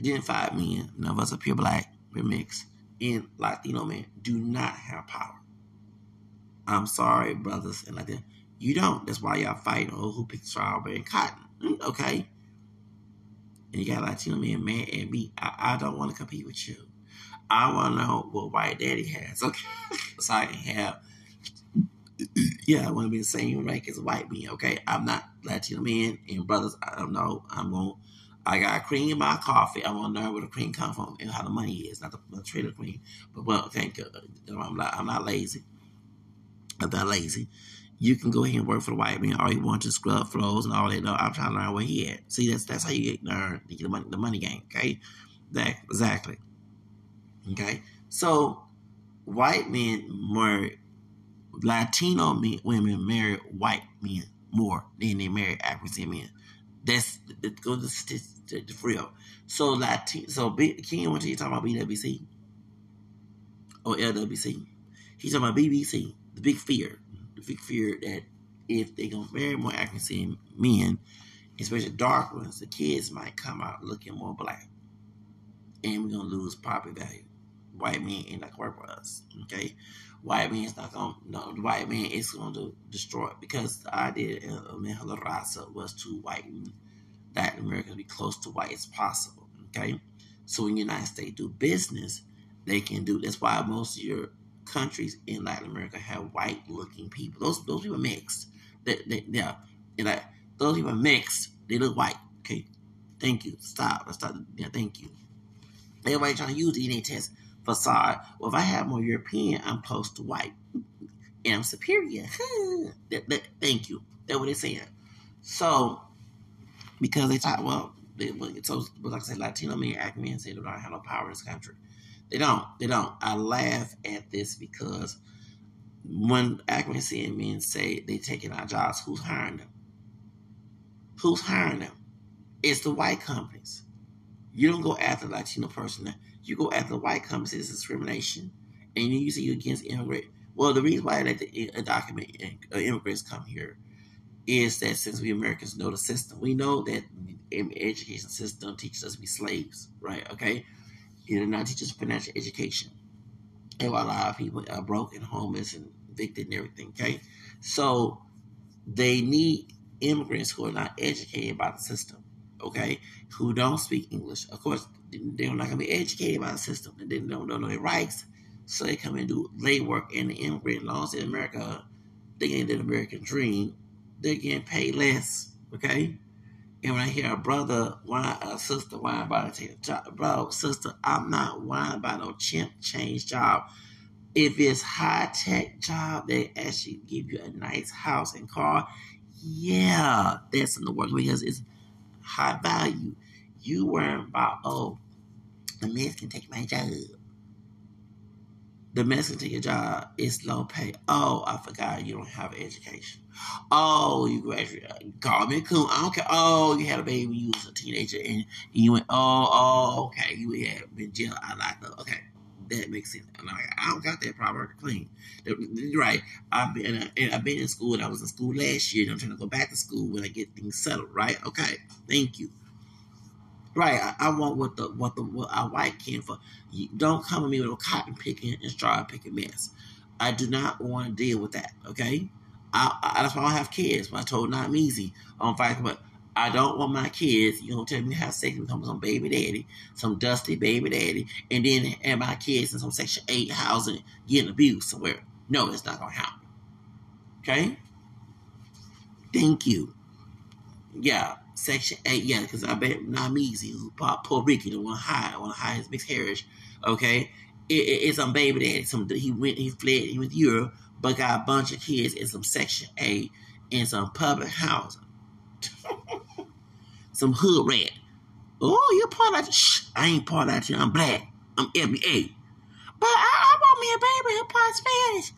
identified men, none of us appear black, we're mixed, and Latino men do not have power. I'm sorry, brothers and like that. You don't. That's why y'all fighting over who picks strawberry and cotton. Mm, okay. And you got Latino men mad at me. I, I don't want to compete with you. I want to know what white daddy has. Okay. so I can have yeah, I want to be the same rank as white men. Okay, I'm not Latino men and brothers. I don't know. I'm going to. I got cream in my coffee. I want to learn where the cream come from and how the money is, not the, the trader cream. But well, thank you. I'm not. I'm not lazy. Not lazy. You can go ahead and work for the white man. All you want to scrub flows and all that. No, I'm trying to learn where he at. See, that's that's how you get learn the money, the money game. Okay, that exactly. Okay, so white men more Latino men, women marry white men more than they marry African men. That's that goes to, to real. So Latino, so B, Ken, what you talking about BWC or oh, LWC? He's talking about BBC. The big fear, the big fear that if they gonna marry more African men, especially dark ones, the kids might come out looking more black, and we're gonna lose property value. White men ain't like work for us. Okay, white man is not gonna no the white man is gonna destroy it because the idea of Mejala Raza was to whiten Latin America be close to white as possible. Okay. So when the United States do business, they can do that's why most of your countries in Latin America have white looking people. Those those people mixed. They, they, yeah. And like those people mixed They look white. Okay. Thank you. Stop. Let's stop. Yeah, thank you. Everybody trying to use DNA test facade. Well, if I have more European, I'm close to white. And I'm superior. that, that, thank you. That's what they're saying. So, because they talk, well, they, so like I said, Latino men, act men say they don't have no power in this country. They don't. They don't. I laugh at this because when seeing men say they're taking our jobs, who's hiring them? Who's hiring them? It's the white companies. You don't go after Latino person. You go after the white companies. It's discrimination. And you say you're against immigrant. Well, the reason why I let the uh, document uh, immigrants come here is that since we Americans know the system, we know that the education system teaches us to be slaves, right? Okay, it does not teach us financial education. And a lot of people uh, are broken, homeless, and evicted and everything. Okay, so they need immigrants who are not educated by the system. Okay, who don't speak English. Of course, they're not going to be educated by the system, and they don't, don't know their rights. So they come and do labor work in the immigrant laws in America. They get the American dream. They're getting paid less. Okay, and when I hear a brother whine, a sister whine about a job, bro, sister, I'm not whining about no chimp change job. If it's high tech job they actually give you a nice house and car, yeah, that's in the work because it's high value. You worry about oh, the man can take my job. The can take your job. It's low pay. Oh, I forgot you don't have an education. Oh, you graduated. Call me cool. I don't care. Oh, you had a baby you was a teenager and, you went, oh, oh, okay. You had been jail. I like that. Okay. That makes sense. And I don't got that proper clean. Right. I've been and I've been in school. I was in school last year and I'm trying to go back to school when I get things settled, right? Okay. Thank you. Right, I, I, want what the what the what our white can for. You don't come to me with a cotton picking and straw picking mess. I do not want to deal with that. Okay, I, I, that's why I don't have kids. When I told not easy on fight, but I don't want my kids, you know, tell me how sex become some baby daddy, some dusty baby daddy, and then have my kids in some section eight housing getting abused somewhere. No, it's not gonna happen. Okay? Thank you. Yeah, section eight, yeah, because I bet Namizi, who Puerto Rican, the one high, one high his mixed heritage, okay? It, it, it's some baby daddy. Some he went, he fled, he went to Europe but got a bunch of kids in some Section eight in some public housing. some hood rat. Oh, you're part of. Shh, I ain't part of that. I'm black. I'm FBA. But I, I want me a baby who part Spanish.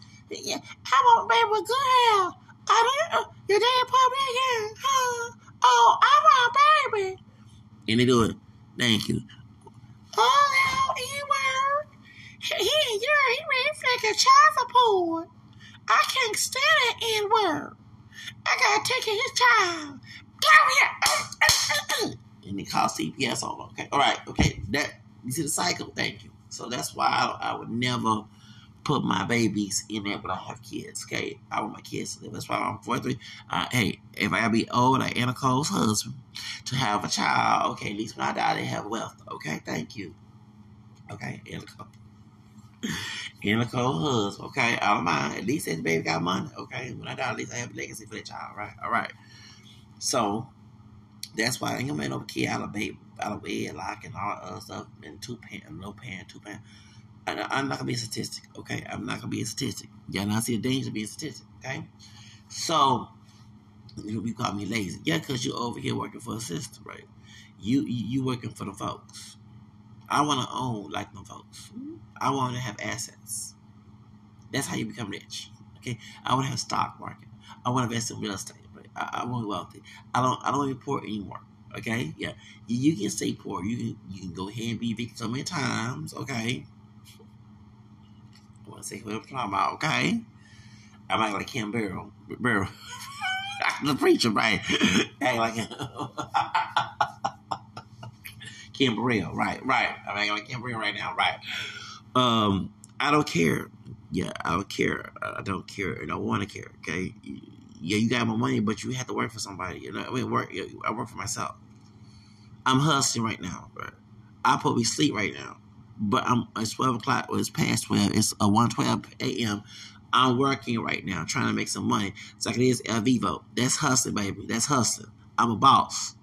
Yeah, I want a baby with good hair. I don't know. Your dad probably again. Huh? Oh, I want a baby. And they do it. Thank you. Oh, E-word. He, he, you're, he reflect a child support. I can't stand that N word. I gotta take his child. Come here. and they call CPS on. Okay, all right. Okay, that you see the cycle. Thank you. So that's why I, I would never put my babies in there when I have kids. Okay, I want my kids to live. That's why I'm 43. Uh, hey, if I be old like Anna Cole's husband to have a child, okay, at least when I die, they have wealth. Okay, thank you. Okay, Anna Cole. In a cold husband, okay? Don't mind. At least that baby got money, okay? When I die, at least I have a legacy for that child, right? All right. So that's why I ain't gonna make no kid out of baby, out of wedlock and all other stuff, and two parent, no parent, two parent. I'm not gonna be a statistic, okay? I'm not gonna be a statistic. Y'all not see the danger of being a statistic, okay? So you you call me lazy, yeah, because you're over here working for a system, right? You you working for the folks. I want to own like them folks. Mm-hmm. I want to have assets. That's how you become rich. Okay. I want to have stock market. I want to invest in real estate. Right? I, I want to be wealthy. I don't. I don't want to be poor anymore. Okay. Yeah. You, you, can stay poor. You can. You can go ahead and be evicted so many times. Okay. I say what I'm talking about. Okay. I'm acting like Kim Burrell. Barrow. the preacher, right? Act like. Kim Burrell, right, right. I mean, like Kim Burrell right now, right. Um, I don't care. Yeah, I don't care. I don't care, and I want to care. Okay. Yeah, you got my money, but you have to work for somebody. You know, I mean, work. I work for myself. I'm hustling right now, I probably sleep right now. But I'm it's twelve o'clock. Well, it's past twelve. It's a one twelve a.m. I'm working right now, trying to make some money. So like it is El Vivo. That's hustling, baby. That's hustling. I'm a boss.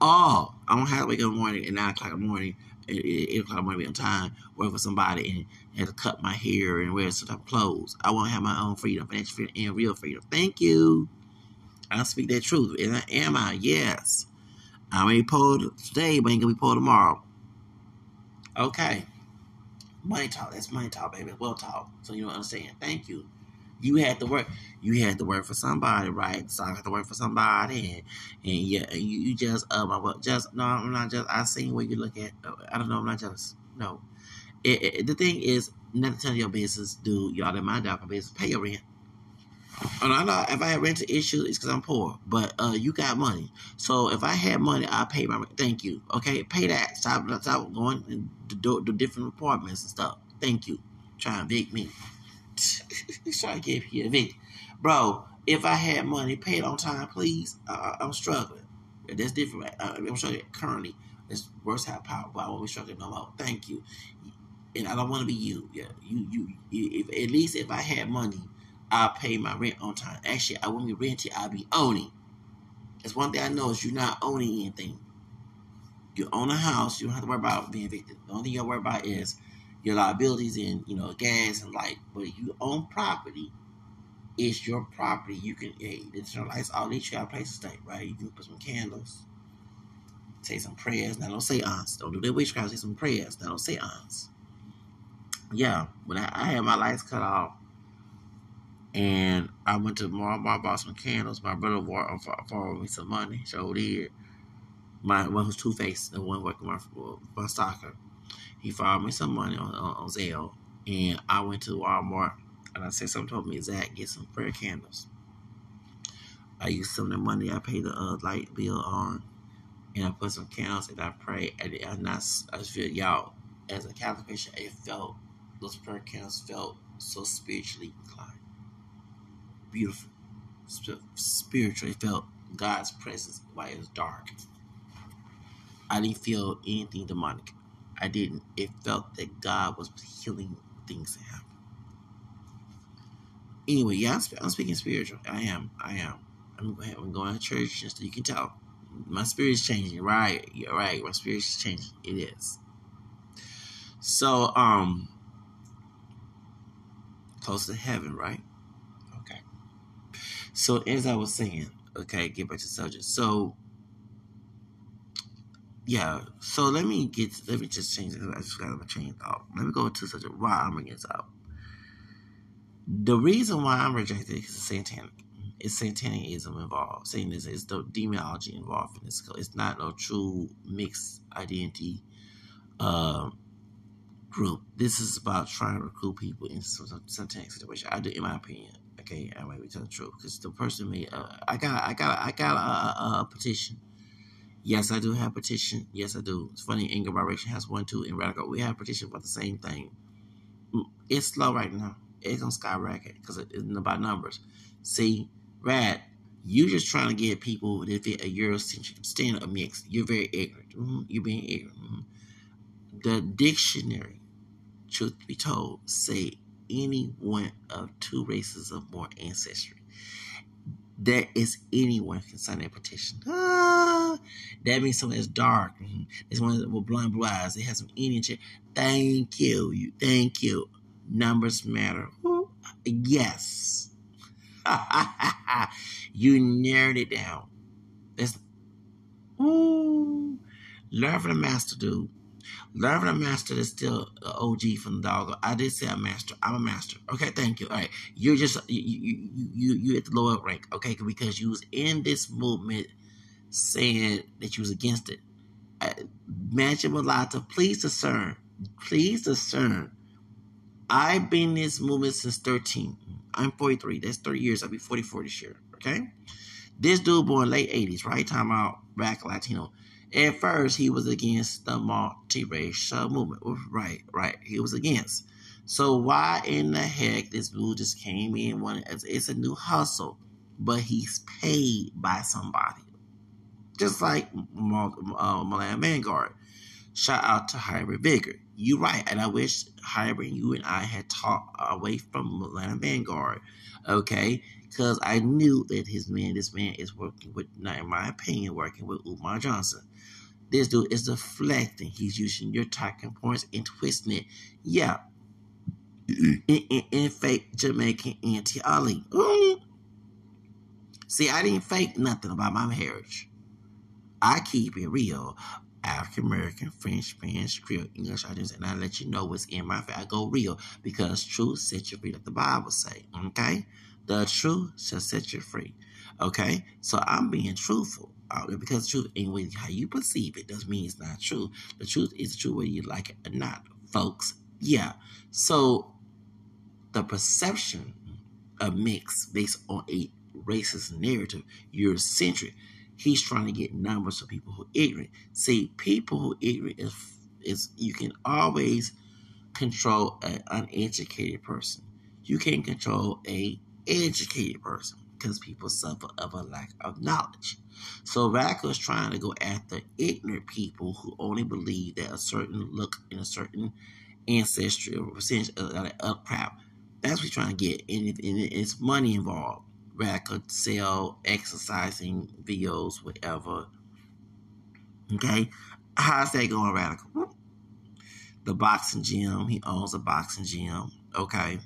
Oh, I don't have to wake up in the morning at nine o'clock in the morning, eight, eight o'clock in the morning, on time, work for somebody and have to cut my hair and wear some type of clothes. I want to have my own freedom, financial freedom, and real freedom. Thank you. I speak that truth. And I, am I? Yes. I may pulled today, but ain't gonna be pulled tomorrow. Okay. Money talk. That's money talk, baby. Well talk. So you don't understand. Thank you. You had to work. You had to work for somebody, right? So I had to work for somebody, and and yeah, you, you just uh, well, just no, I'm not just. I seen where you look at. I don't know. I'm not jealous. no. It, it, the thing is, nothing to your business, dude. Y'all in my job my business. Pay your rent. And I know if I have rental issues, it's because I'm poor. But uh, you got money, so if I had money, I pay my rent. Thank you. Okay, pay that. Stop, stop going to do, do different apartments and stuff. Thank you. Try and evict me. trying to get you evict, bro. If I had money, pay it on time, please. Uh, I'm struggling. That's different. Uh, I'm struggling currently. It's worse have power, but I won't be struggling no more. Thank you. And I don't want to be you. Yeah, you, you, you. If at least if I had money I'll pay my rent on time. Actually, I won't be renting, I'll be owning. That's one thing I know is you're not owning anything. You own a house, you don't have to worry about being evicted. The only thing you worry about is your liabilities and you know gas and light. But if you own property, it's your property. You can hey, it's your lights all these you got a place to stay, right? You can put some candles, say some prayers. Now don't say aunts. Don't do that witchcraft, say some prayers. Now don't say aunts. Yeah, when I, I had my lights cut off and I went to Walmart, bought some candles. My brother borrowed me some money. So did. My one was Two Face, the one working my my stalker. He borrowed me some money on, on, on Zelle, and I went to Walmart and I said something told me Zach get some prayer candles. I used some of the money I paid the uh, light bill on, and I put some candles and I prayed. And I not I feel y'all as a Catholic Christian, it felt those prayer candles felt so spiritually inclined beautiful, spiritual. felt God's presence while it was dark. I didn't feel anything demonic. I didn't. It felt that God was healing things that happen. Anyway, yeah, I'm, I'm, speaking spiritual. I am. I am. I'm, I'm going to church, just so you can tell. My spirit is changing. Right. You're right. My spirit is changing. It is. So, um, close to heaven, right? So as I was saying, okay, get back to subject. So yeah, so let me get let me just change it. I just got a chain thought. Let me go to a why I'm bringing this up. The reason why I'm rejecting it is satanic. It's satanicism involved. Satanism is the demonology involved in this. It's not a true mixed identity uh, group. This is about trying to recruit people into some satanic situation. I do, in my opinion. Okay, I might be telling the truth because the person made. Uh, I got, I got, I got a, a, a, petition. Yes, I do have petition. Yes, I do. It's funny. Anger Vibration has one too. In Radical, we have petition for the same thing. Mm, it's slow right now. It's gonna skyrocket because it isn't about numbers. See, Rad, you're just trying to get people to fit a Eurocentric standard of mix. You're very ignorant. Mm-hmm. You're being ignorant. Mm-hmm. The dictionary, truth be told, say any one of two races or more ancestry. There is anyone can sign that petition. Ah, that means someone that's dark. Mm-hmm. There's one with blonde blue eyes. They have some Indian. Thank you. You thank you. Numbers matter. Ooh, yes. you narrowed it down. That's ooh. Learn from the master, dude. Learning a master is still an OG from the dog. I did say a master. I'm a master. Okay, thank you. All right, you're just you you you you at the lower rank. Okay, because you was in this movement saying that you was against it. Uh, Imagine Malata, please discern. Please discern. I've been in this movement since 13. I'm 43. That's 30 years. I'll be 44 this year. Okay. This dude born late 80s, right? Time out black Latino. At first, he was against the multiracial movement. Right, right. He was against. So why in the heck this dude just came in? One, it's a new hustle, but he's paid by somebody, just like uh, Milan Vanguard. Shout out to Hybrid Vigor. You right, and I wish Hybrid, you and I had talked away from Atlanta Vanguard, okay? Because I knew that his man, this man is working with, not in my opinion, working with Umar Johnson. This dude is deflecting. He's using your talking points and twisting it. Yeah. In, in, in fake Jamaican anti Ali. Mm. See, I didn't fake nothing about my marriage. I keep it real. African American, French, Spanish, Creole, English, I just and I let you know what's in my face. I go real because truth sets you free, like the Bible say. Okay, the truth shall set you free. Okay, so I'm being truthful uh, because truth ain't what how you perceive it doesn't mean it's not true. The truth is true whether you like it or not, folks. Yeah. So the perception of mix based on a racist narrative, Eurocentric He's trying to get numbers of people who are ignorant. See, people who are ignorant is is you can always control an uneducated person. You can't control a educated person because people suffer of a lack of knowledge. So Radical is trying to go after ignorant people who only believe that a certain look in a certain ancestry or percentage of, of crap. That's what he's trying to get, and, and it's money involved record sell exercising videos, whatever. Okay, how's that going, Radical? The boxing gym. He owns a boxing gym. Okay,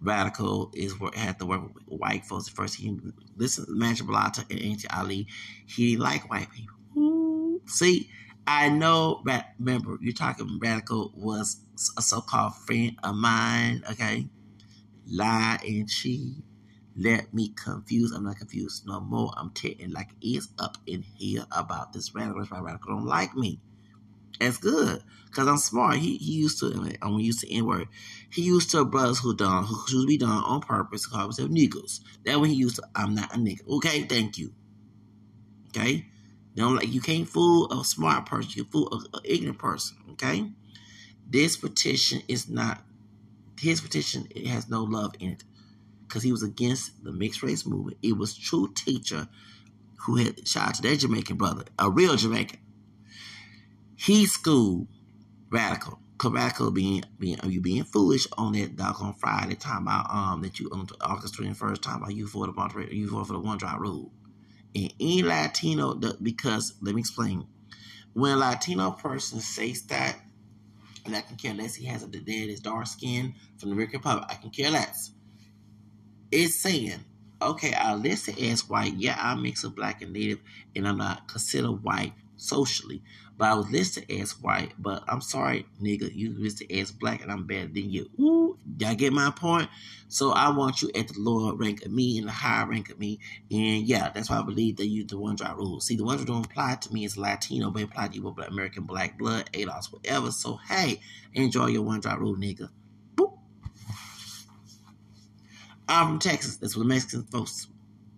Radical is work had to work with white folks. First, he listened to Mancha Balata and Auntie Ali. He didn't like white people. See, I know. Remember, you're talking. Radical was a so-called friend of mine. Okay, lie and cheat let me confuse. I'm not confused no more. I'm tearing like it's up in here about this radical. This radical don't like me. That's good. Cause I'm smart. He he used to I'm gonna use the N-word. He used to brothers who done who should be done on purpose to call himself niggas. That when he used to I'm not a nigga. Okay, thank you. Okay? Don't like you can't fool a smart person, you can fool an ignorant person. Okay? This petition is not his petition, it has no love in it because he was against the mixed race movement. It was True Teacher who had shot to their Jamaican brother, a real Jamaican. He schooled Radical. Radical being being you being foolish on that doggone Friday talking about um that you on August twenty first talking about you for the you for the one drop rule. And any Latino because let me explain. When a Latino person says that, and I can care less he has a dead is dark skin from the American Republic, I can care less it's saying, okay, I'll list as white. Yeah, I'm mixed of black and native, and I'm not considered white socially. But I was listed as white. But I'm sorry, nigga, you listed as black, and I'm better than you. Ooh, y'all get my point? So I want you at the lower rank of me and the higher rank of me. And yeah, that's why I believe that you the one drop rule. See, the one that don't apply to me is Latino, but apply to you with American black blood, ADOS, whatever. So hey, enjoy your one drop rule, nigga. Boop. I'm from Texas. That's the Mexican folks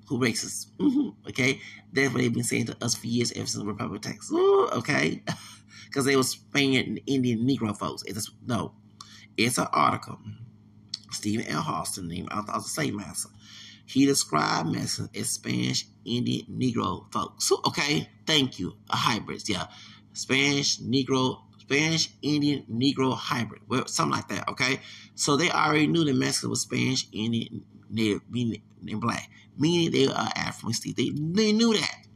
who racist. Mm-hmm. Okay, that's what they've been saying to us for years ever since Republic of Texas. Ooh, okay, because they were Spanish Indian Negro folks. It's no, it's an article. Stephen L. Halston, named after the slave master. He described Mexicans as Spanish Indian Negro folks. Okay, thank you. A hybrids, yeah. Spanish Negro Spanish Indian Negro hybrid, well, something like that. Okay, so they already knew that Mexican was Spanish Indian Meaning and black, meaning they are African. They they knew that,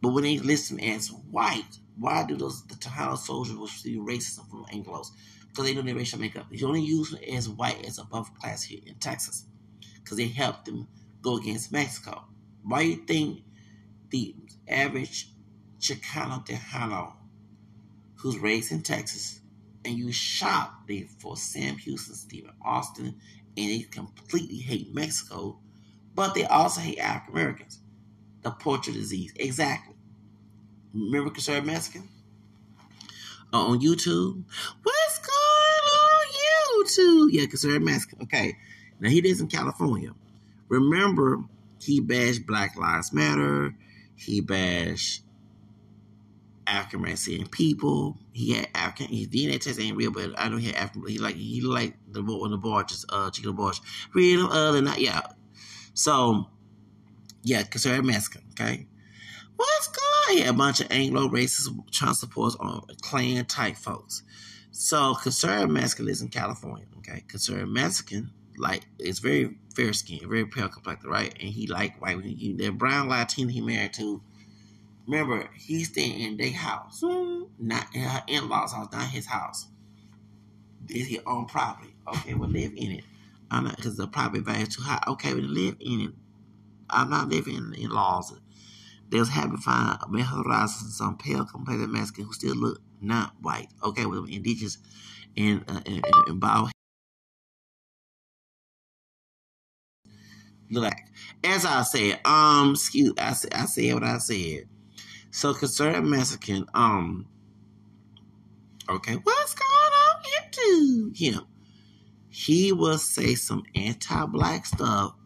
but when they listen as white, why do those the Tejano soldiers receive racism from Anglos? Because they know their racial makeup. They only use them as white as above class here in Texas, because they helped them go against Mexico. Why do you think the average Chicano Tejano who's raised in Texas, and you shop for Sam Houston, Stephen Austin, and they completely hate Mexico, but they also hate African Americans. The portrait disease, exactly. Remember Conservative Mexican? Uh, on YouTube? What's going on YouTube? Yeah, Conservative Mexican. Okay. Now he lives in California. Remember, he bashed Black Lives Matter. He bashed African American people. He had African. His DNA test ain't real, but I know he had African. He like he like the on the bar, just uh, Chico Barge. Real other not yeah. So yeah, conservative Mexican. Okay, what's going he had a bunch of Anglo racist Trump supporters on Klan type folks. So conservative Mexican lives in California. Okay, conservative Mexican like is very fair skinned, very pale complected, right? And he like white. He, the brown Latino he married to. Remember, he's staying in their house, not in her in laws' house, not his house. Is he own property? Okay, well live in it. I'm not because the property value is too high. Okay, well live in it. I'm not living in, laws. They was happy to find Mejoras some pale complected Mexican who still look not white. Okay, with indigenous and uh, and, and, bald black. As I said, um, excuse, I I said what I said. So conservative Mexican, um, okay, what's going on into him? He will say some anti-black stuff.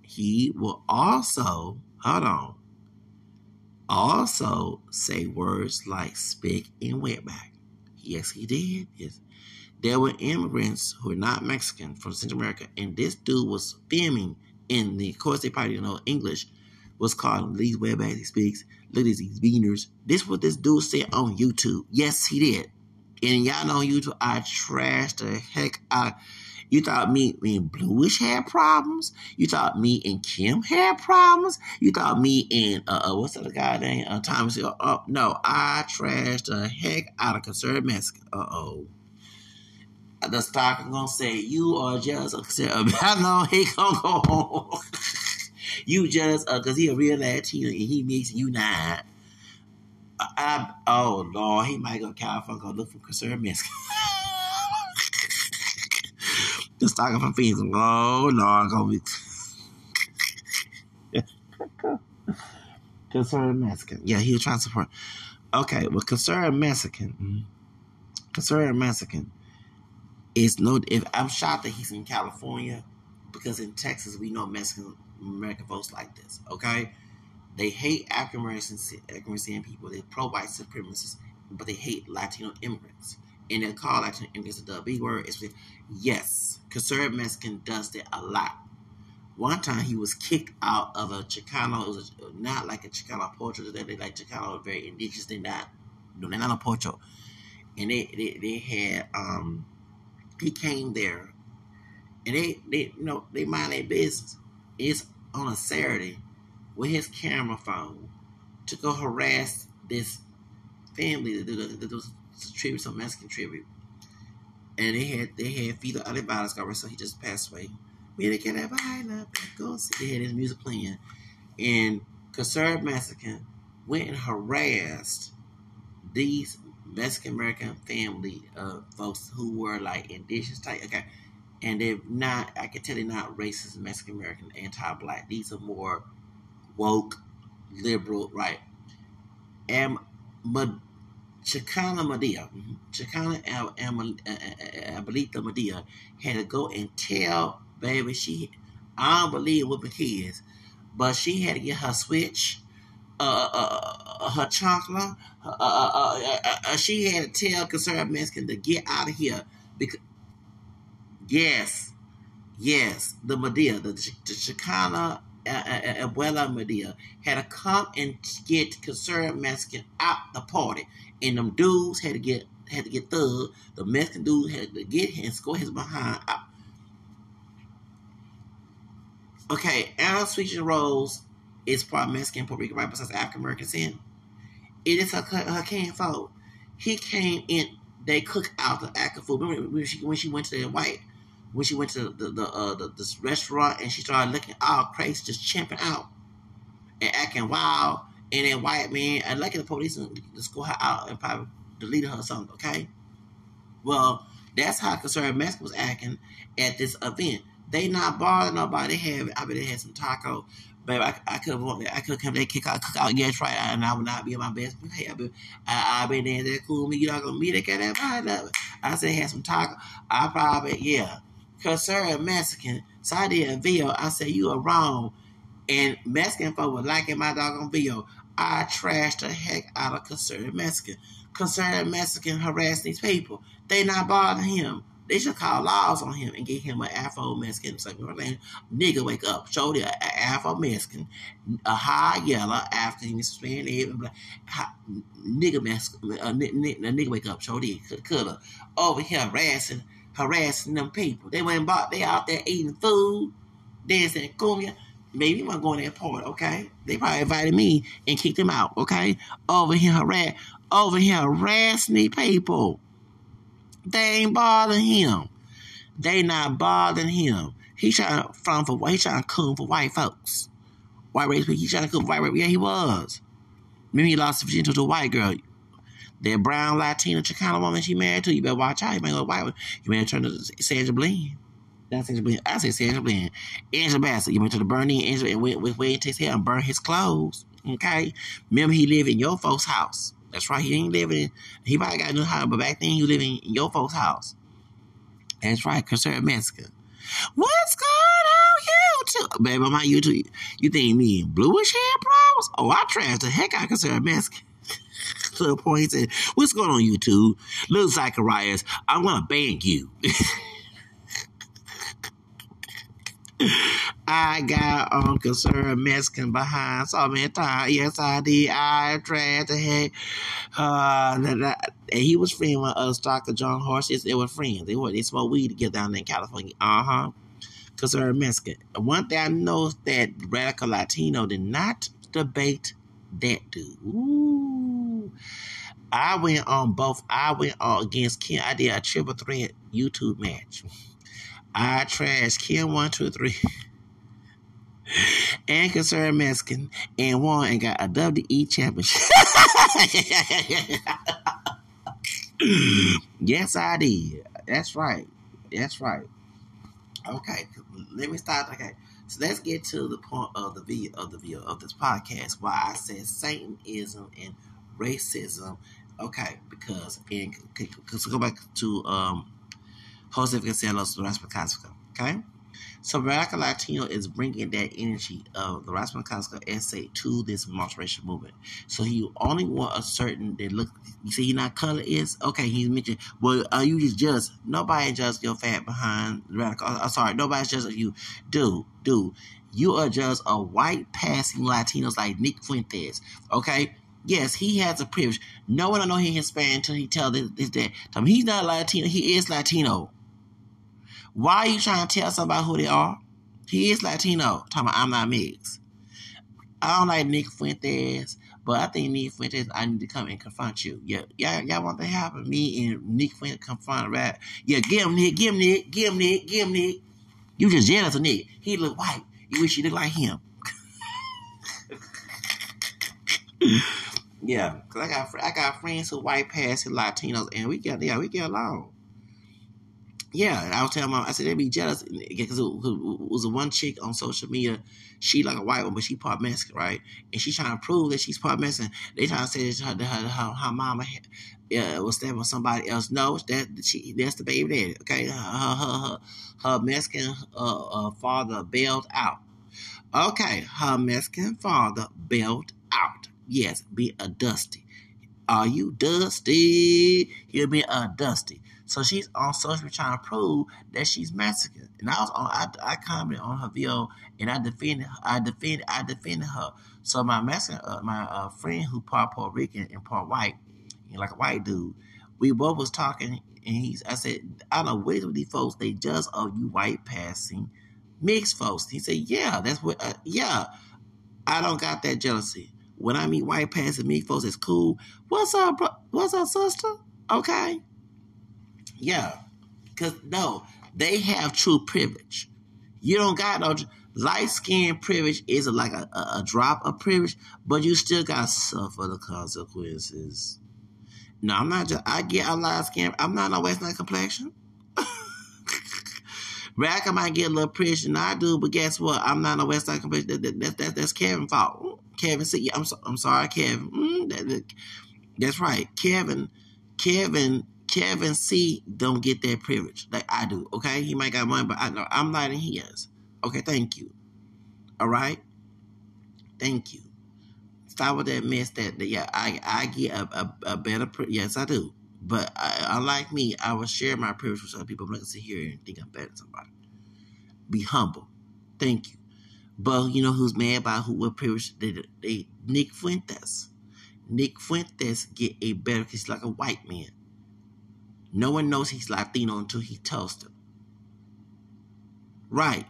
He will also, hold on, also say words like "spick" and "wetback." Yes, he did. Yes. There were immigrants who were not Mexican from Central America, and this dude was filming in the, of course, they probably don't know English, was called these wetbacks he speaks. Look at these beaners. This what this dude said on YouTube. Yes, he did. And y'all know on YouTube, I trashed the heck out. You thought me and Bluish had problems. You thought me and Kim had problems. You thought me and uh, uh what's that guy name? Uh, Thomas. Uh, uh, no, I trashed the heck out of conservative Mexican. Uh oh. The stock gonna say you are just a I know he gonna go. you just uh, cause he a real Latino and he makes you not. I, oh Lord, he might go to California look for conservative Mexican. the stock of my feet. Oh Lord, gonna be conservative Mexican. Yeah, he was trying to support. Okay, well, conservative Mexican, conservative Mexican is no. If I'm shocked that he's in California, because in Texas we know Mexican American folks like this. Okay, they hate African American people. They're pro white supremacists, but they hate Latino immigrants. And they call Latino immigrants the B word. It's yes, conservative Mexican does that a lot. One time he was kicked out of a Chicano. It was a, not like a Chicano portrait. They like Chicano, very indigenous. They not, no, they're not a portrait. And they, they, they had um he came there and they, they you know, they mind their business. It's on a Saturday with his camera phone to go harass this family that was tribute, some Mexican tribute. And they had they had Fidel Olivares got so he just passed away. Get that behind up go see they had his music playing. And conservative Mexican went and harassed these Mexican American family of folks who were like indigenous type. Okay. And they're not, I can tell they're not racist Mexican American, anti black. These are more woke, liberal, right? And Chicana Madea, Chicana Abuelita Madea had to go and tell baby she, I don't believe what the kids, but she had to get her switch uh, uh, her chocolate. Uh, uh, uh, she had to tell conservative Mexican to get out of here because yes, yes, the Madea, the, the Chicana Abuela Madea had to come and get conservative Mexican out the party, and them dudes had to get had to get thug. The Mexican dude had to get him, score his behind out. Okay, Anna switching roles is part Mexican, Puerto Rican, right? Besides African American sin. It is her, her kin fault. He came in, they cook out the African food. Remember when she, when she went to the white, when she went to the the, uh, the this restaurant and she started looking all crazy, just champing out and acting wild. And then white man, and lucky the police just go out and probably deleted her or something, okay? Well, that's how conservative Mexico was acting at this event. They not bothering nobody. They have, I mean, they had some taco babe, I, I could have I could come there, kick out, cook out, yes, right, and I would not be in my best behavior. I, I been there, that cool me, you not gonna meet that guy that vibe. I said, had some taco. I probably, yeah. Cause sir, Mexican, so I did a video. I said, you are wrong. And Mexican folk were liking my doggone video. I trashed the heck out of conservative Mexican. Conservative Mexican harass these people. They not bothering him. They should call laws on him and get him an Afro Mexican. So, nigga, wake up. Show the Afro Mexican, a high yellow spraying every nigga Mexican, a nigga wake up. Show the cutter over here harassing, harassing them people. They went bought. They out there eating food, dancing cumbia. Maybe I'm going to that part, okay? They probably invited me and kicked him out, okay? Over here harass, over here harassing these people. They ain't bothering him. They not bothering him. He trying to front for he trying to come for white folks. White race. He trying to come for white race. Yeah, he was. Maybe he lost his virginity to a white girl. That brown Latina Chicana woman she married to, you better watch out. You might go white. You may turn to Sandra Bland. That's Sandra Bland. I say Sandra Bland. Angela Bassett. You went to the burning Angela and went with where he takes hair and burn his clothes. Okay? Remember he lived in your folks' house. That's right. He ain't living. He probably got a new house, but back then he living in your folks' house. That's right, conservative Mexican. What's going on YouTube? Baby, on my YouTube, you think me bluish hair problems? Oh, I trashed the heck out of conservative Mexican. to point said, What's going on YouTube? Little Zacharias, I'm gonna ban you. I got Uncle Sir Mexican behind so many times. Yes, I did. I tried to heck. Uh, and he was friend with us, Dr. John Horses. They were friends. They were they smoked weed together down there in California. Uh huh. Because they're Mexican. One thing I know is that Radical Latino did not debate that dude. Ooh. I went on both. I went on against Ken. I did a triple threat YouTube match. I trashed Kim one, two, three, and Concerned Mexican, and won and got a WWE championship. yes, I did. That's right. That's right. Okay, let me start. Okay, so let's get to the point of the video of the video of this podcast. Why I said Satanism and racism. Okay, because in because go back to um Jose Vasconcelos, the Raza Cosmica. Okay? So Radical Latino is bringing that energy of the Raza Cosmica essay to this multiracial movement. So he only want a certain that look. You see, he not color is okay. He mentioned, well, are you just just nobody just your fat behind radical? I'm sorry, nobody's just you. Do do you are just a white passing Latinos like Nick Fuentes. Okay, Yes, he has a privilege. No one don't know he's Hispanic until he tells his dad. He's not Latino. He is Latino. Why are you trying to tell somebody who they are? He is Latino. Talking about I'm not mixed. I don't like Nick Fuentes, but I think Nick Fuentes, I need to come and confront you. Yeah, y'all, y'all want to happen? Me and Nick Fuentes confront right? Yeah, give him Nick, give him Nick, give him Nick, give him Nick. You just jealous of Nick. He look white. You wish you looked like him. yeah, cause I got I got friends who white passing Latinos, and we get yeah we get along yeah, and I was telling mom, I said they'd be jealous because it, was one chick on social media. She like a white one, but she part Mexican, right? And she's trying to prove that she's part Mexican. They trying to say that her, her, her, her mama uh, was standing with somebody else. No, that she that's the baby daddy. Okay, her her her, her Mexican uh, uh, father bailed out. Okay, her Mexican father bailed out. Yes, be a dusty. Are you dusty? He'll be a dusty. So she's on social trying to prove that she's Mexican. And I was on, I, I commented on her video and I defended, I defended, I defended her. So my Mexican, uh, my uh, friend who part Puerto Rican and part white, you know, like a white dude, we both was talking and he's, I said, I don't know what with these folks, they just are you white passing mixed folks. He said, yeah, that's what, uh, yeah, I don't got that jealousy. When I meet white pass and mixed folks, it's cool. What's up, bro? What's up, sister? Okay. Yeah. Because, no, they have true privilege. You don't got no light skin privilege is like a, a, a, drop of privilege, but you still got to suffer the consequences. No, I'm not just, I get a light skin. I'm not no West Nile complexion. Rack, I might get a little than I do, but guess what? I'm not a West Side complexion. That, that, that, that, that's Kevin's fault. Kevin, see, I'm, so, I'm sorry, Kevin. Mm, that, that's right. Kevin, Kevin Kevin C don't get that privilege like I do. Okay, he might got money, but I know I'm not in his. Okay, thank you. All right, thank you. Stop with that mess. That, that yeah, I I get a, a, a better. Yes, I do. But I, unlike me, I will share my privilege with other people. I'm not gonna sit here and think I'm better than somebody. Be humble. Thank you. But you know who's mad about who what privilege they, they Nick Fuentes. Nick Fuentes get a better because he's like a white man. No one knows he's Latino until he tells them. Right.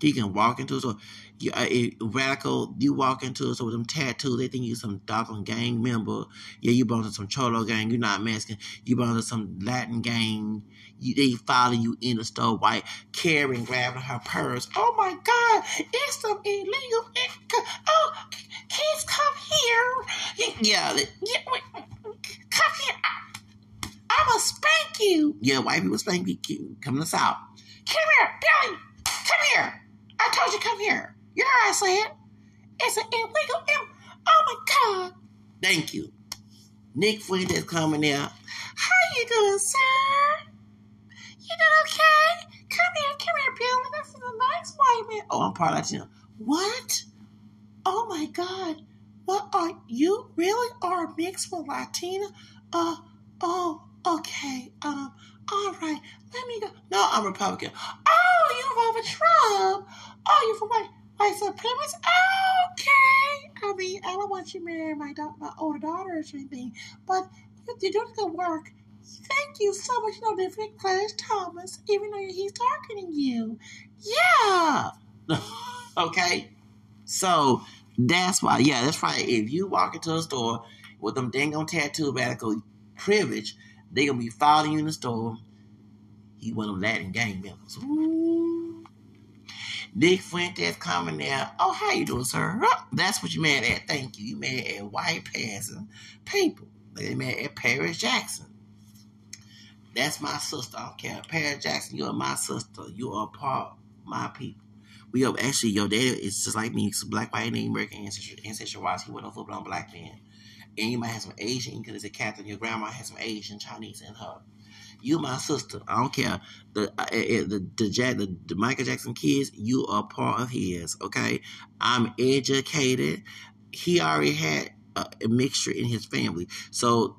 He can walk into a store. You, uh, a radical, you walk into a store with them tattoos, they think you some doggone gang member. Yeah, you belong to some Cholo gang, you're not Mexican. You belong to some Latin gang. You, they follow you in the store, white, carrying, grabbing her purse. Oh my God, it's some illegal. Oh, kids, come here. Yeah, yeah wait, come here. I'm gonna spank you. Yeah, white people spank you. Come to the South. Come here, Billy. Come here. I told you come here. You know what I said? It's an illegal. Im- oh my God. Thank you. Nick Fuentes coming out. How you doing, sir? You doing okay? Come here, come here, Billy. This is a nice white man. Oh, I'm part Latino. What? Oh my God. What are you really are mixed with Latina? Uh, oh, okay. Um, all right. Let me go. No, I'm Republican. Oh, you vote for Trump. Oh, you for white white supremacists? Okay. I mean, I don't want you to marry my da- my older daughter or anything, but you're doing good work. Thank you so much. You know, different Clarence Thomas, even though he's targeting you. Yeah. okay. So that's why, yeah, that's right. If you walk into a store with them dang on tattoo radical privilege, they gonna be following you in the store. He one of Latin gang members. Ooh. Nick Fuentes coming there. Oh, how you doing, sir? That's what you mad at. Thank you. You mad at white passing people. They mad at Paris Jackson. That's my sister. I don't care. Paris Jackson, you're my sister. You are part of my people. We are actually your daddy is just like me. It's black, white, and American ancestry. Ancestry wise, he went a full blown black man. And you might have some Asian because it's a Catholic. Your grandma has some Asian Chinese in her. You my sister. I don't care. The uh, uh, the the, Jack, the the Michael Jackson kids. You are part of his. Okay. I'm educated. He already had a, a mixture in his family. So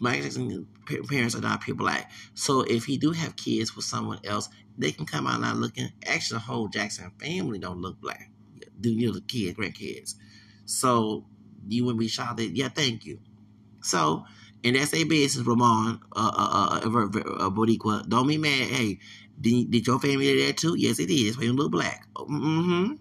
Michael Jackson parents are not pure black. So if he do have kids with someone else, they can come out not looking. Actually, the whole Jackson family don't look black. Do you know the kids, grandkids? So you wouldn't be shocked yeah, thank you. So and that's a business, Ramon, uh, uh, uh, uh, Boricua. Don't be mad. Hey, did, did your family do that too? Yes, it is. you look black. Mm-hmm.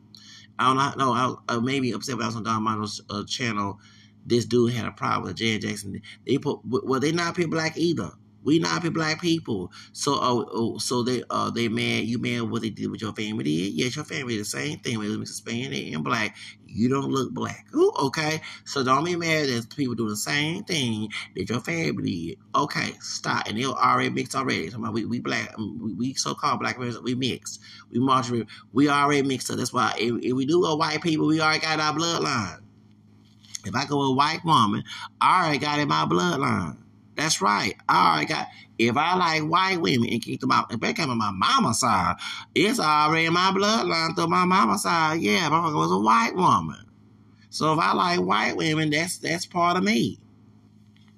I don't know. No, I, uh, maybe upset when I was on Don Mono's uh, channel. This dude had a problem with Janet Jackson. They put well, they not pure black either. We not be black people. So oh, oh so they uh they mad you mad what they did with your family did? Yes, your family the same thing with Hispanic and black. You don't look black. Ooh, okay. So don't be mad that people do the same thing that your family did. Okay, stop. And they're already mixed already. So we, we black um, we, we so called black people, we mixed. We marginal we already mixed up. That's why if, if we do go white people, we already got our bloodline. If I go a white woman, I already got in my bloodline. That's right. I got if I like white women and keep them out, if they come on my mama's side, it's already in my bloodline through my mama's side. Yeah, my mama was a white woman. So if I like white women, that's that's part of me.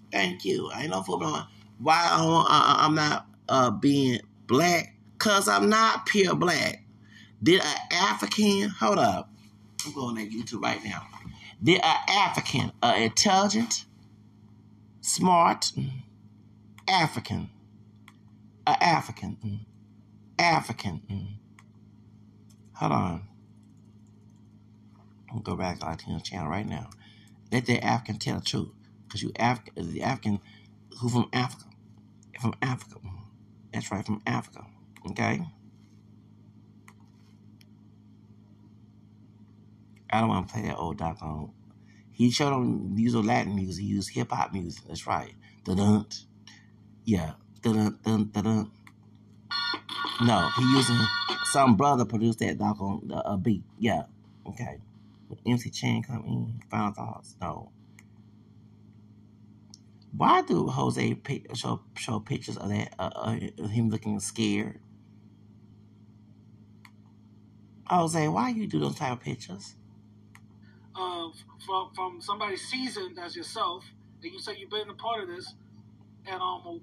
Thank you. I ain't no football. Why I, am not uh, being black? Cause I'm not pure black. Did an African? Hold up. I'm going to YouTube right now. Did an African, uh, intelligent, smart, African, a African, African. Hold on. Gonna go back to Latino channel right now. Let the African tell the truth, cause you African, the African who from Africa, from Africa. That's right, from Africa. Okay. I don't want to play that old doggone he showed them use of Latin music. He used hip hop music. That's right. Dun Yeah. Dun dun dun No, he using some brother produced that dog on the uh, beat. Yeah. Okay. MC Chan come in. Final thoughts. No. Why do Jose show show pictures of that uh, uh, him looking scared? Jose, why you do those type of pictures? Uh, from from somebody seasoned as yourself, and you say you've been a part of this, and um,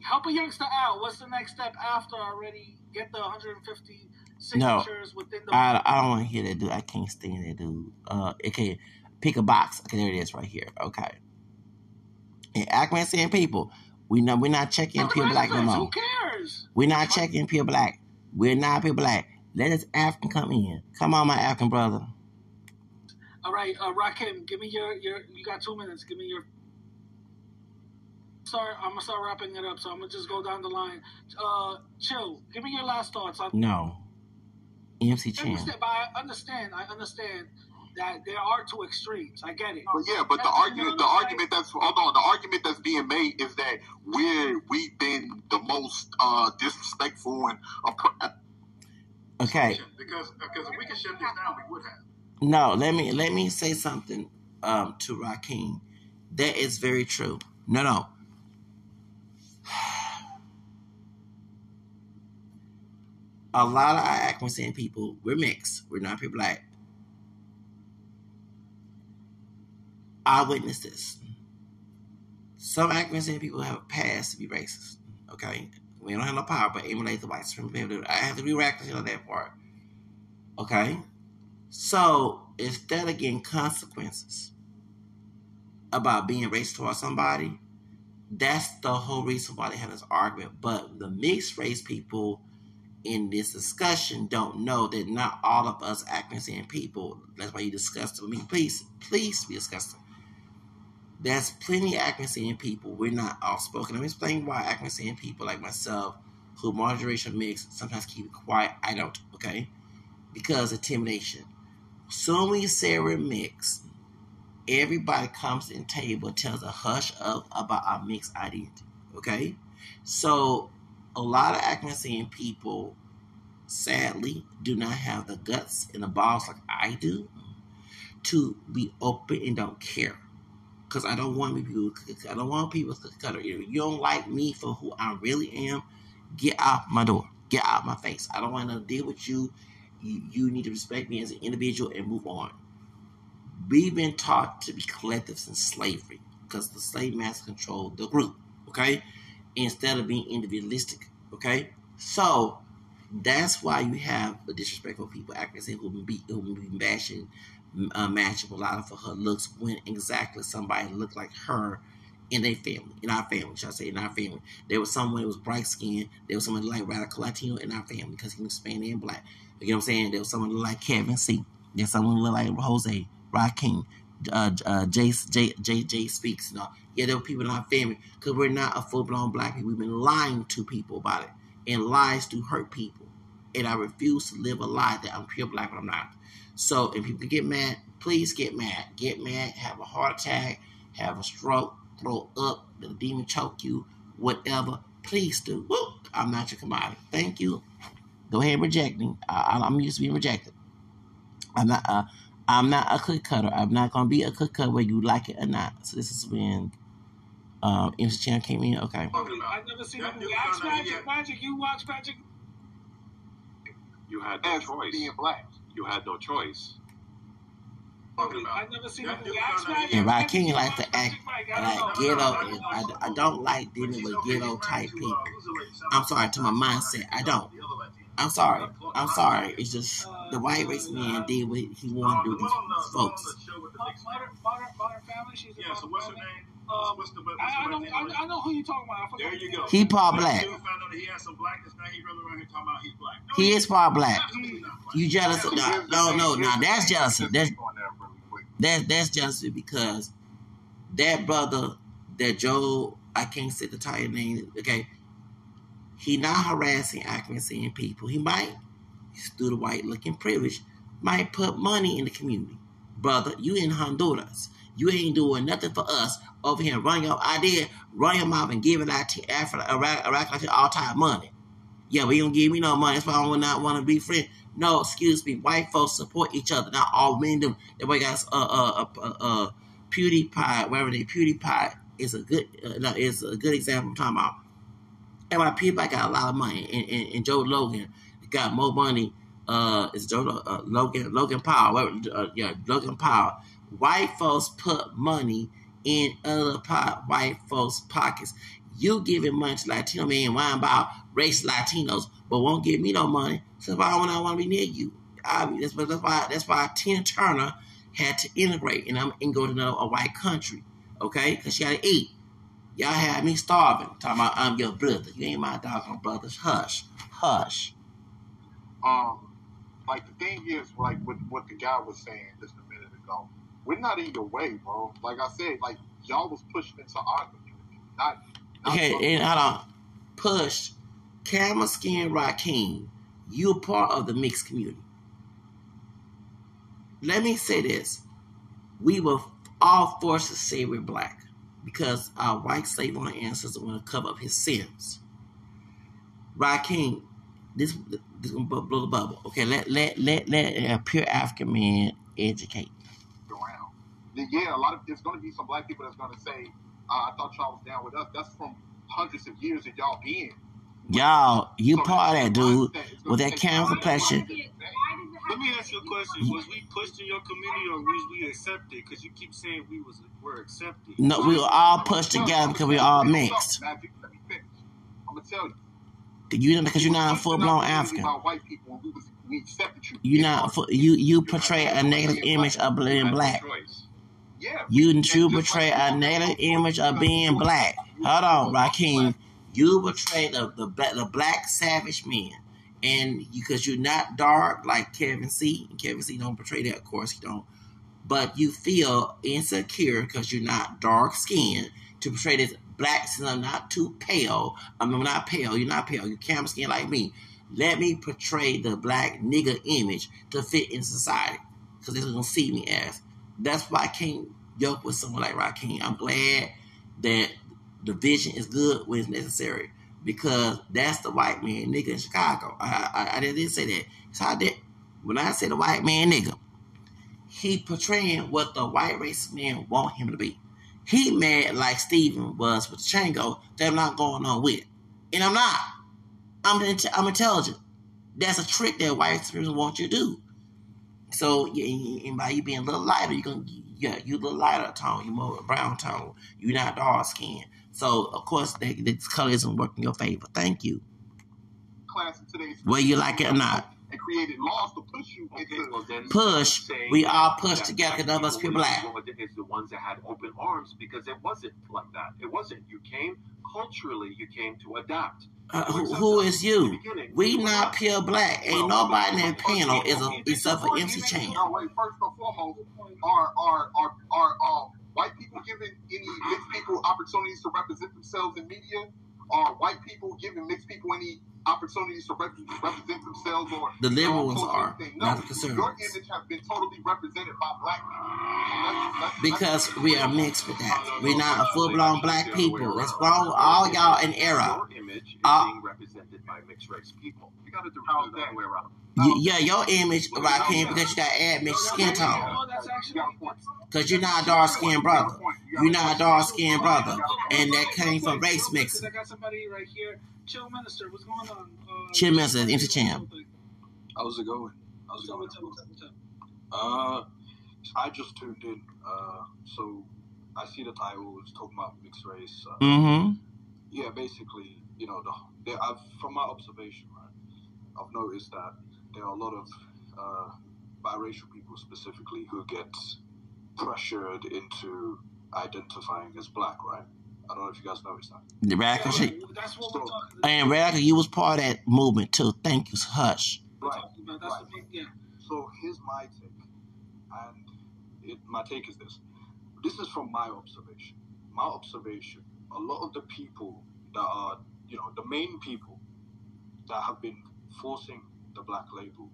help a youngster out. What's the next step after I already get the 150 No, signatures within the? I, I don't want to hear that dude. I can't stand that dude. Uh, okay, pick a box. Okay, there it is right here. Okay. And Ackman saying people, we know we're not checking pure black no Who cares? We're not checking pure black. We're not pure black. Let us African come in. Come on, my African brother. All right, uh, Rakim, give me your your. You got two minutes. Give me your. Sorry, I'm gonna start wrapping it up, so I'm gonna just go down the line. Uh, chill. Give me your last thoughts. I No. MC Chan. but I understand. I understand that there are two extremes. I get it. But yeah, but the argument, the argument that's hold on, the argument that's being made is that we're we've been the most uh, disrespectful and oppre- Okay. Because because if we could shut this down, we would have. No, let me let me say something um, to Rakim. That is very true. No, no. A lot of our Akron people, we're mixed. We're not pure black. This. Some Akron people have a past to be racist. Okay? We don't have no power, but emulate the white supremacy. I have to be reckless on that part. Okay? So instead of getting consequences about being racist towards somebody, that's the whole reason why they have this argument. But the mixed race people in this discussion don't know that not all of us African people. That's why you discussed it with me. Please, please be discussing. There's plenty of African people. We're not outspoken. Let me explain why African people like myself, who multiracial mix, sometimes keep it quiet. I don't. Okay, because intimidation. Soon when you say we're everybody comes in table tells a hush up about our mixed identity. Okay? So a lot of African people sadly do not have the guts and the balls like I do to be open and don't care. Cause I don't want people I don't want people to cut You don't like me for who I really am, get out my door. Get out my face. I don't want to deal with you you, you need to respect me as an individual and move on. We've been taught to be collectives in slavery because the slave master controlled the group, okay? Instead of being individualistic, okay? So that's why you have disrespectful people acting as who be who be bashing uh, a lot for her looks when exactly somebody looked like her in their family, in our family, should I say, in our family. There was someone who was bright skinned. There was someone like radical Latino in our family because he was Spanish and black. You know what I'm saying? There was someone like Kevin C. There's someone like Jose, Rakim, uh, uh, Jay, Jay, Jay, Jay Speaks. You? Yeah, there were people in our family because we're not a full blown black people. We've been lying to people about it, and lies do hurt people. And I refuse to live a lie that I'm pure black, but I'm not. So, if people get mad, please get mad. Get mad, have a heart attack, have a stroke, throw up, the demon choke you, whatever. Please do. Woo! I'm not your commodity. Thank you. Go ahead and reject me. I, I'm used to being rejected. I'm not. Uh, I'm not a cook cutter. I'm not gonna be a cook cutter whether you like it or not. So this is when um, MC Chan came in. Okay. I've never seen that movie. Ask Magic. Magic, you watch Magic. You had no choice. Being black. You had no choice. I've never seen that movie. Ask Magic. And Rakim like to act like ghetto. I, I don't like dealing with ghetto type people. I'm sorry to my mindset. I don't. I'm sorry. I'm sorry. It's just the white race man did what he wanted to do with these folks. Yeah, so what's her name? Um, What's the what's I, I know. I, I know who you're talking about. There you go. He part black. Dude found out that he had some blackness. Now he running around here talking about he's black. He is part black. absolutely not black. You jealous? Of, no, no, no. Now that's jealousy. That's that's that's jealousy because that brother, that Joe, I can't say the entire name. Okay, he not harassing African people. He might, through the white looking privilege, might put money in the community. Brother, you in Honduras. You ain't doing nothing for us over here. Run your idea, run your mouth, and give it out to Africa, Iraq, Iraq, all time money. Yeah, you don't give me no money. That's why I would not want to be friends. No, excuse me. White folks support each other. Not all men do. That way, guys, uh, uh, uh, uh, PewDiePie, whatever they PewDiePie is a good, uh, no, is a good example. I'm talking about. My PewDiePie got a lot of money, and, and, and Joe Logan got more money. Uh, is Joe uh, Logan Logan Paul? Uh, yeah, Logan Paul. White folks put money in other po- white folks' pockets. You giving money to Latino men, whine about race Latinos, but won't give me no money. So why would I want to be near you? I, that's, that's why that's why Tina Turner had to integrate and I'm and go to another a white country, okay? Because she had to eat. Y'all had me starving. Talking about I'm your brother. You ain't my doggone brothers. Hush, hush. Um, like the thing is, like what what the guy was saying just a minute ago, we're not your way, bro. Like I said, like y'all was pushed into our community, not. not Okay, and hold on. Push, Camel Skin Rakim, you're part of the mixed community. Let me say this. We were all forced to say we're black because our white slave owner ancestors want to cover up his sins. Rakim, this this gonna blow blow the bubble. Okay, let let let let a pure African man educate. around. Then, yeah, a lot of there's going to be some black people that's going to say, uh, "I thought y'all was down with us." That's from hundreds of years of y'all being. Y'all, you part of that dude with that camel complexion. Let me ask you a question. Was we pushed in your community or was we accepted? Because you keep saying we was were accepted. No, we were all pushed together because we are all mixed. Let me finish. I'm gonna tell you. You know, because you're not a full blown African. About white people, and we, was, we accepted you. You not you you portray a negative image of being black. Yeah. You you portray a negative image of being black. Hold on, Rakim. You portray the the black, the black savage man, and because you're not dark like Kevin C. And Kevin C. don't portray that, of course he don't. But you feel insecure because you're not dark skinned to portray this black since I'm not too pale. I'm not pale. You're not pale. You're camel skin like me. Let me portray the black nigga image to fit in society because they're gonna see me as. That's why I can't yoke with someone like Rakim. I'm glad that the vision is good when it's necessary because that's the white man nigga in Chicago. I I, I didn't say that. So I did when I say the white man nigga, he portraying what the white race men want him to be. He mad like Steven was with Chango that I'm not going on with. And I'm not. I'm int- I'm intelligent. That's a trick that white supremacists want you to do. So and by you being a little lighter, you're gonna yeah, you little lighter tone, you more brown tone, you're not dark skin. So of course that this color isn't working your favor. Thank you. Class in today's Whether you like it or not. and created laws to push you into. Push, we all push together because none of us pure people black. were the- the ones that had open arms because it wasn't like that. It wasn't. You came culturally. You came to adapt. Uh, who, who is you? We not pure black. Ain't nobody in that panel is a except for MC Chan. First and foremost, are are are are um white people giving any mixed people opportunities to represent themselves in media? Are white people giving mixed people any opportunities to rep- represent themselves or The liberal ones are, anything? not the Your image has been totally represented by black people. Let's- let's- Because we are mixed with that. We're not a full blown black people. It's wrong with all y'all in era. Your image is Uh, being represented by mixed race people. You got to do it the other way around. You, yeah, your image, Rakim, because you got add mixed skin tone. That's actually Because you're not a dark skinned brother. You're not a dark skinned brother. And that came from race mixing. I got somebody right here. Chill minister, what's going on? Uh, Chill Minister, MC Chan. How's it going? How's it going? Uh, I just tuned in. Uh, so I see the title. It's talking about mixed race. Uh, Mm-hmm. Yeah, basically, you know, the, there, I've from my observation, right, I've noticed that there are a lot of uh, biracial people specifically who get pressured into identifying as black, right? I don't know if you guys noticed that. The radical shit. That's what we're talking, And radical, you was part of that movement too. Thank you. Hush. we're talking about. That's the big, yeah. So here's my take, and it, my take is this: this is from my observation. My observation: a lot of the people that are, you know, the main people that have been forcing the black label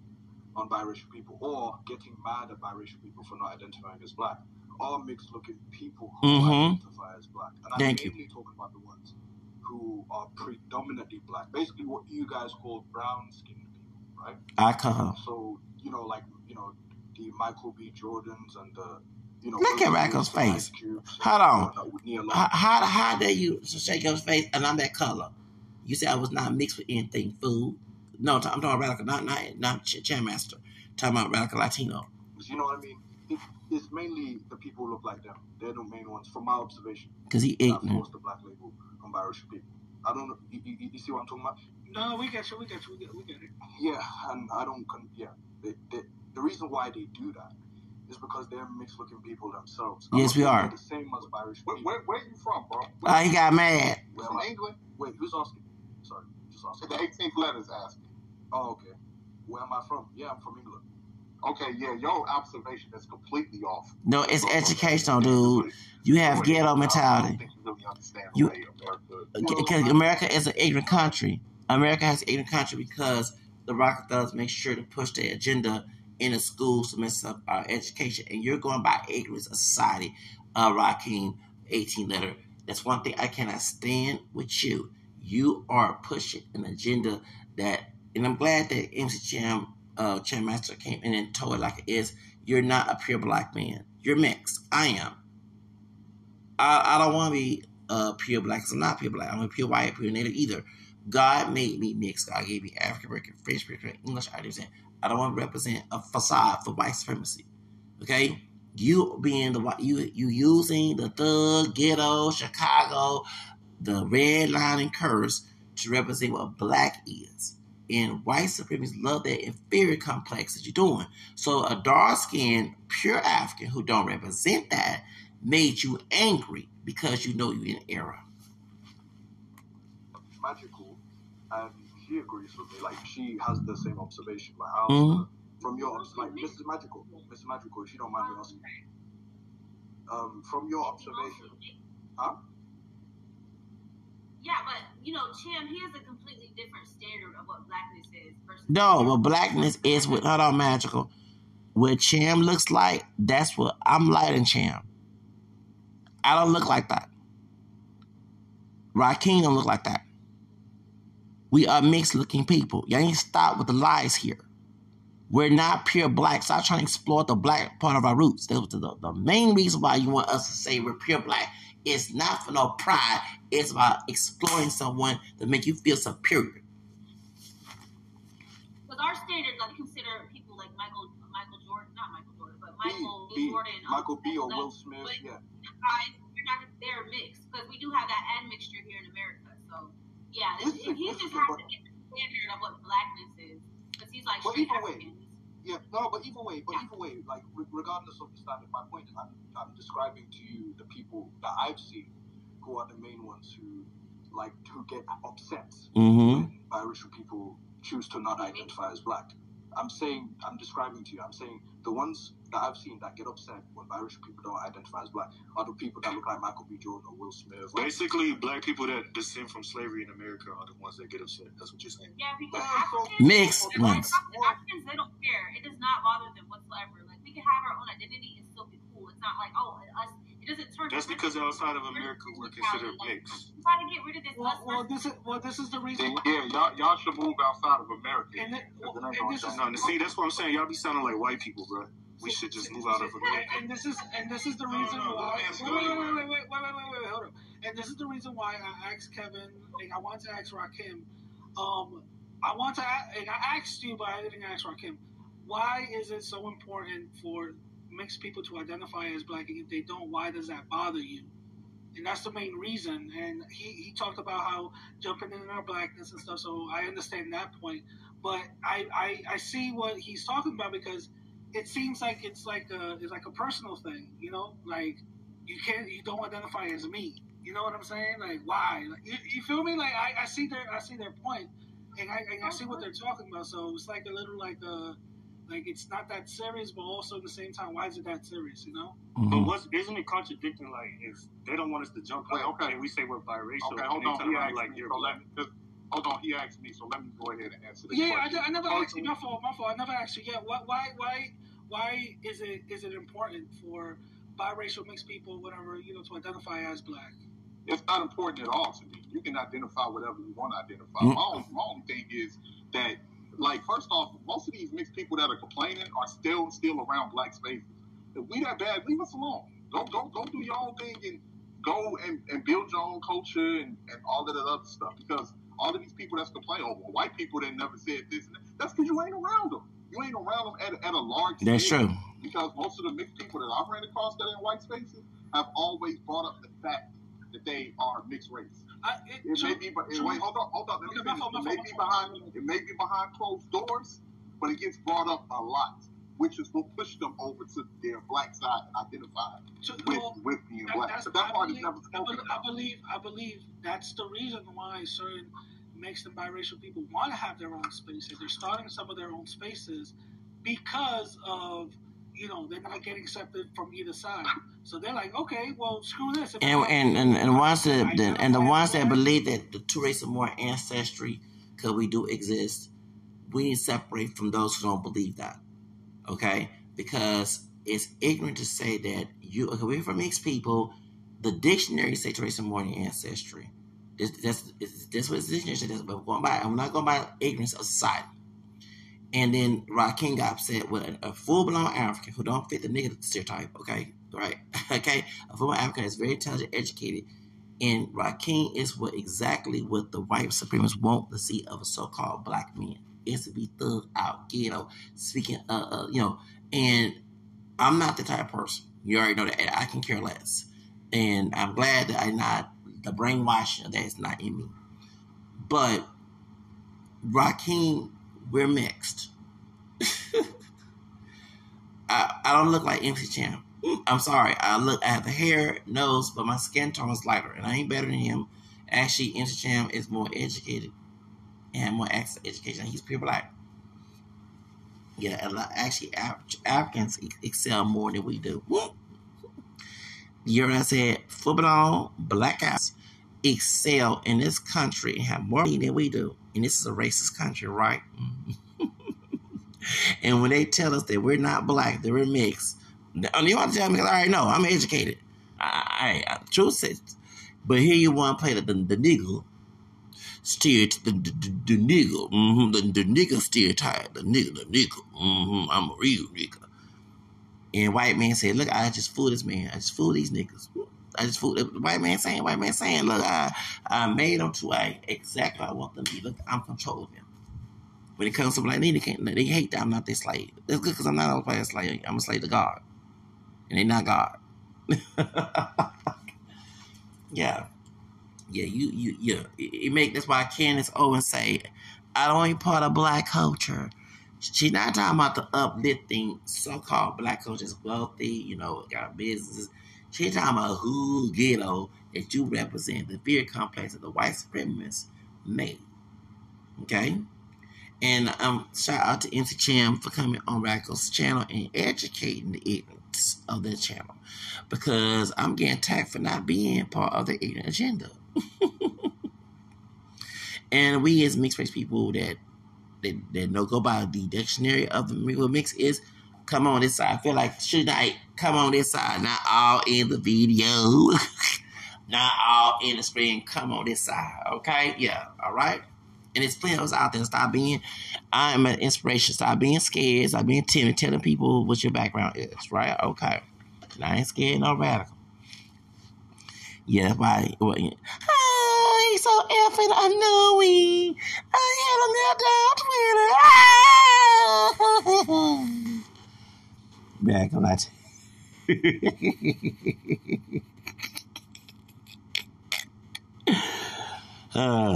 on biracial people, or getting mad at biracial people for not identifying as black, are mixed-looking people who Mhm. identify as black. And I'm Thank you. mainly talking about the ones who are predominantly black, basically what you guys call brown-skinned people, right? I call her. So you know, like you know, the Michael B. Jordans and the you know. Look at Racco's face. Hold on. and, Nia Long. How, how, how dare you shake your face and I'm that color? You said I was not mixed with anything food. No, I'm talking radical, not not not Ch- Chan Master. Talking about radical Latino. You know what I mean? If, it's mainly the people who look like them. They're the main ones, from my observation. Because he That ignorant. force the black label on biracial people. I don't know. You, you, you see what I'm talking about? No, we get you. We get you. We get, we get it. Yeah, and I don't. Con- yeah, they, they, the reason why they do that is because they're mixed-looking people themselves. I'm Yes, we are. The same as biracial Where, people. where, where you from, bro? Oh, he got mad. Where From? England? Wait, who's asking? Sorry, just asking. The 18th letter's asking. Oh, okay. Where am I from? Yeah, I'm from England. Okay, yeah, your observation is completely off. No, it's educational, dude. You have ghetto mentality. you really understand the You- way America. Because America is an ignorant country. America has an ignorant country because the Rockefellers make sure to push their agenda in the schools to mess up our education. And you're going by ignorance of society, uh, Raheem, 18 letter. That's one thing I cannot stand with you. You are pushing an agenda that, and I'm glad that MC Cham, uh, Cham Master came in and told it like it is. You're not a pure black man. You're mixed. I am. I, I don't want to be uh, pure black 'cause I'm not pure black. I'm a pure white, pure native either. God made me mixed. God gave me African American, French American, English. I don't want to represent a facade for white supremacy. Okay, you being the white, you you using the thug ghetto Chicago, the red line and curse to represent what black is. And white supremacists love that inferior complex that you're doing. So a dark skinned, pure African who don't represent that made you angry because you know you're in error. Magical, and she agrees with me. Like she has the same observation. Like how Mhm. from your like Mrs. Magical, Mrs. Magical, if you don't mind me asking, um, from your observation, huh? Yeah, but you know, Chim, he has a completely different standard of what blackness is versus No, but blackness is what hold on magical. What Cham looks like, that's what I'm light in Cham. I don't look like that. Raheem don't look like that. We are mixed looking people. Y'all ain't stop with the lies here. We're not pure black. Stop trying to exploit the black part of our roots. That was the, the main reason why you want us to say we're pure black. It's not for no pride. It's about exploiting someone to make you feel superior. because our standard, like consider people like Michael, Michael Jordan, not Michael Jordan, but Michael B, Jordan, um, Michael B or Will Smith, but yeah. I, we're not, they're mixed because we do have that admixture here in America. So yeah, if, if he just has to get the standard of what blackness is, because he's like But straight either way, African. Yeah, no, but either way, but either way, like re- regardless of the standard, my point is I'm, I'm describing to you the people that I've seen who are the main ones who like who get upset Mm-hmm. when biracial people choose to not identify as black. I'm saying I'm describing to you. I'm saying the ones that I've seen that get upset when biracial people don't identify as black are the people that look like Michael B. Jordan or Will Smith. Like, Basically, black people that descend from slavery in America are the ones that get upset. That's what you're saying. Yeah, because Yeah, so- Africans, Mixed ones. Africans, they don't care. It does not bother them whatsoever. Like we can have our own identity and still be cool. It's not like oh, us. It doesn't turn. That's because outside of America, we're considered mixed. Try to get rid of this. Well, well, this is well, this is the reason. Then, Why, yeah, y'all, y'all should move outside of America. and, it, well, Because it ain't and this is. No, see, that's what I'm saying. Y'all be sounding like white people, bro. We should just move out of America. And this is and this is the reason no, no, why. let Wait, wait, wait, wait, wait, wait, wait, wait, wait, hold up. And this is the reason why I asked Kevin. Like, I wanted to ask Rakim. Um, I want to. a- And I asked you, but I didn't ask Rakim. Why is it so important for mixed people to identify as black? And if they don't, why does that bother you? And that's the main reason. And he, he talked about how jumping in our blackness and stuff. So I understand that point. But I, I, I see what he's talking about because it seems like it's like a it's like a personal thing, you know, like you can't you don't identify as me. You know what I'm saying? Like why? Like, you, you feel me? Like I, I see their I see their point, and I and I see what they're talking about. So it's like a little like uh like it's not that serious, but also at the same time, why is it that serious? You know? But Mm-hmm. what's isn't it contradicting? Like, if they don't want us to jump Wait, out, okay. and we say we're biracial, Okay, and hold on. He asked like me, you're so let black. me just, hold on. He asked me, so let me go ahead and answer this Yeah, I, question. I never asked you. Personally- My fault. My fault. I never asked you. Yeah, why why why why is it is it important for biracial mixed people, whatever, you know, to identify as black? it's not important at all to me. You can identify whatever you want to identify. Mm. My, only, my only thing is that, like, first off, most of these mixed people that are complaining are still still around black spaces. If we that bad, leave us alone. Go go go do your own thing and go and, and build your own culture and, and all of that other stuff. Because all of these people that's complaining, oh, well, white people that never said this, and that, that's because you ain't around them. You ain't around them at, a- at a large That's scale. true. because most of the mixed people that I've ran across that are in white spaces have always brought up the fact that they are mixed race. I, it, It may be, but wait, hold on, hold on. Let me Okay, my finish. It may be behind, it may be behind closed doors, but it gets brought up a lot, which is what pushed them over to their black side and identify To- with well, with being That- black. that's- that I part is believe- never I spoken believe, I believe, I believe that's the reason why certain mixed and biracial people want to have their own spaces. They're starting some of their own spaces because of, you know, they're not getting accepted from either side. So they're like, okay, well, screw this. I And and and, and ones that the, and the ones that believe that the two races more ancestry because we do exist, we need to separate from those who don't believe that. Okay, because it's ignorant to say that you. Okay, we're from mixed people. The dictionary say two races more ancestry. This, that's this, that's what the dictionary says. But I'm not going by ignorance of society. And then Rakim got upset with a, full blown African who don't fit the nigga stereotype. Okay, right? okay, a full blown African is very intelligent, educated, and Rakim is what exactly what the white supremacists want to see of a so called black man. Is to be thug out, ghetto, speaking, uh, uh, you know. And I'm not the type of person. You already know that. I can care less. And I'm glad that I'm not the brainwashing that is not in me. But Rakim, we're mixed. I, I don't look like MC Champ. Mm, I'm sorry. I look. I have the hair, nose, but my skin tone is lighter, and I ain't better than him. Actually, MC Champ is more educated and more access education. He's pure black. Yeah, a lot, actually, Af- Africans excel more than we do. You heard what I said? Football, black guys excel in this country and have more money than we do. And this is a racist country, right? and when they tell us that we're not black, that we're mixed, and you want to tell me, I already know, I'm educated. I, I, I truth but here you want to play the, the, the nigga stereotype, the, the, the, the nigga, mm-hmm, the, the nigga stereotype, the nigga, the nigga, mm-hmm, I'm a real nigga. And white man said, look, I just fooled this man. I just fooled these niggas. I just fooled the white man saying, white man saying, look, I, I made them to I exactly I want them to be. Look, I'm controlling them. When it comes to black, men, they can't, they hate that I'm not their slave. That's good because I'm not a player slave. I'm a slave to God. And they not God. yeah. Yeah, you, you, yeah. It, it make, that's why Candace Owens say, I don't ain't part of black culture. She's not talking about the uplifting so-called black culture is wealthy, you know, got businesses. She's talking about who ghetto that you represent, the fear complex that the white supremacists made. Okay? And um, shout out to MC Cham for coming on Radical's channel and educating the ignorance of their channel. Because I'm getting attacked for not being part of the ignorant agenda. and we as mixed race people that that, that no go by the dictionary of the Migos mix is come on this side. I feel like should I come on this side, not all in the video, not all in the screen. Come on this side, okay? Yeah, all right. And it's plenty out there. Stop being. I am an inspiration. Stop being scared. Stop being timid. Telling people what your background is. Right? Okay. And I ain't scared. No radical. Yeah, why. Well, yeah. Hi, so effing annoying. I had there on Twitter. Back on that. uh,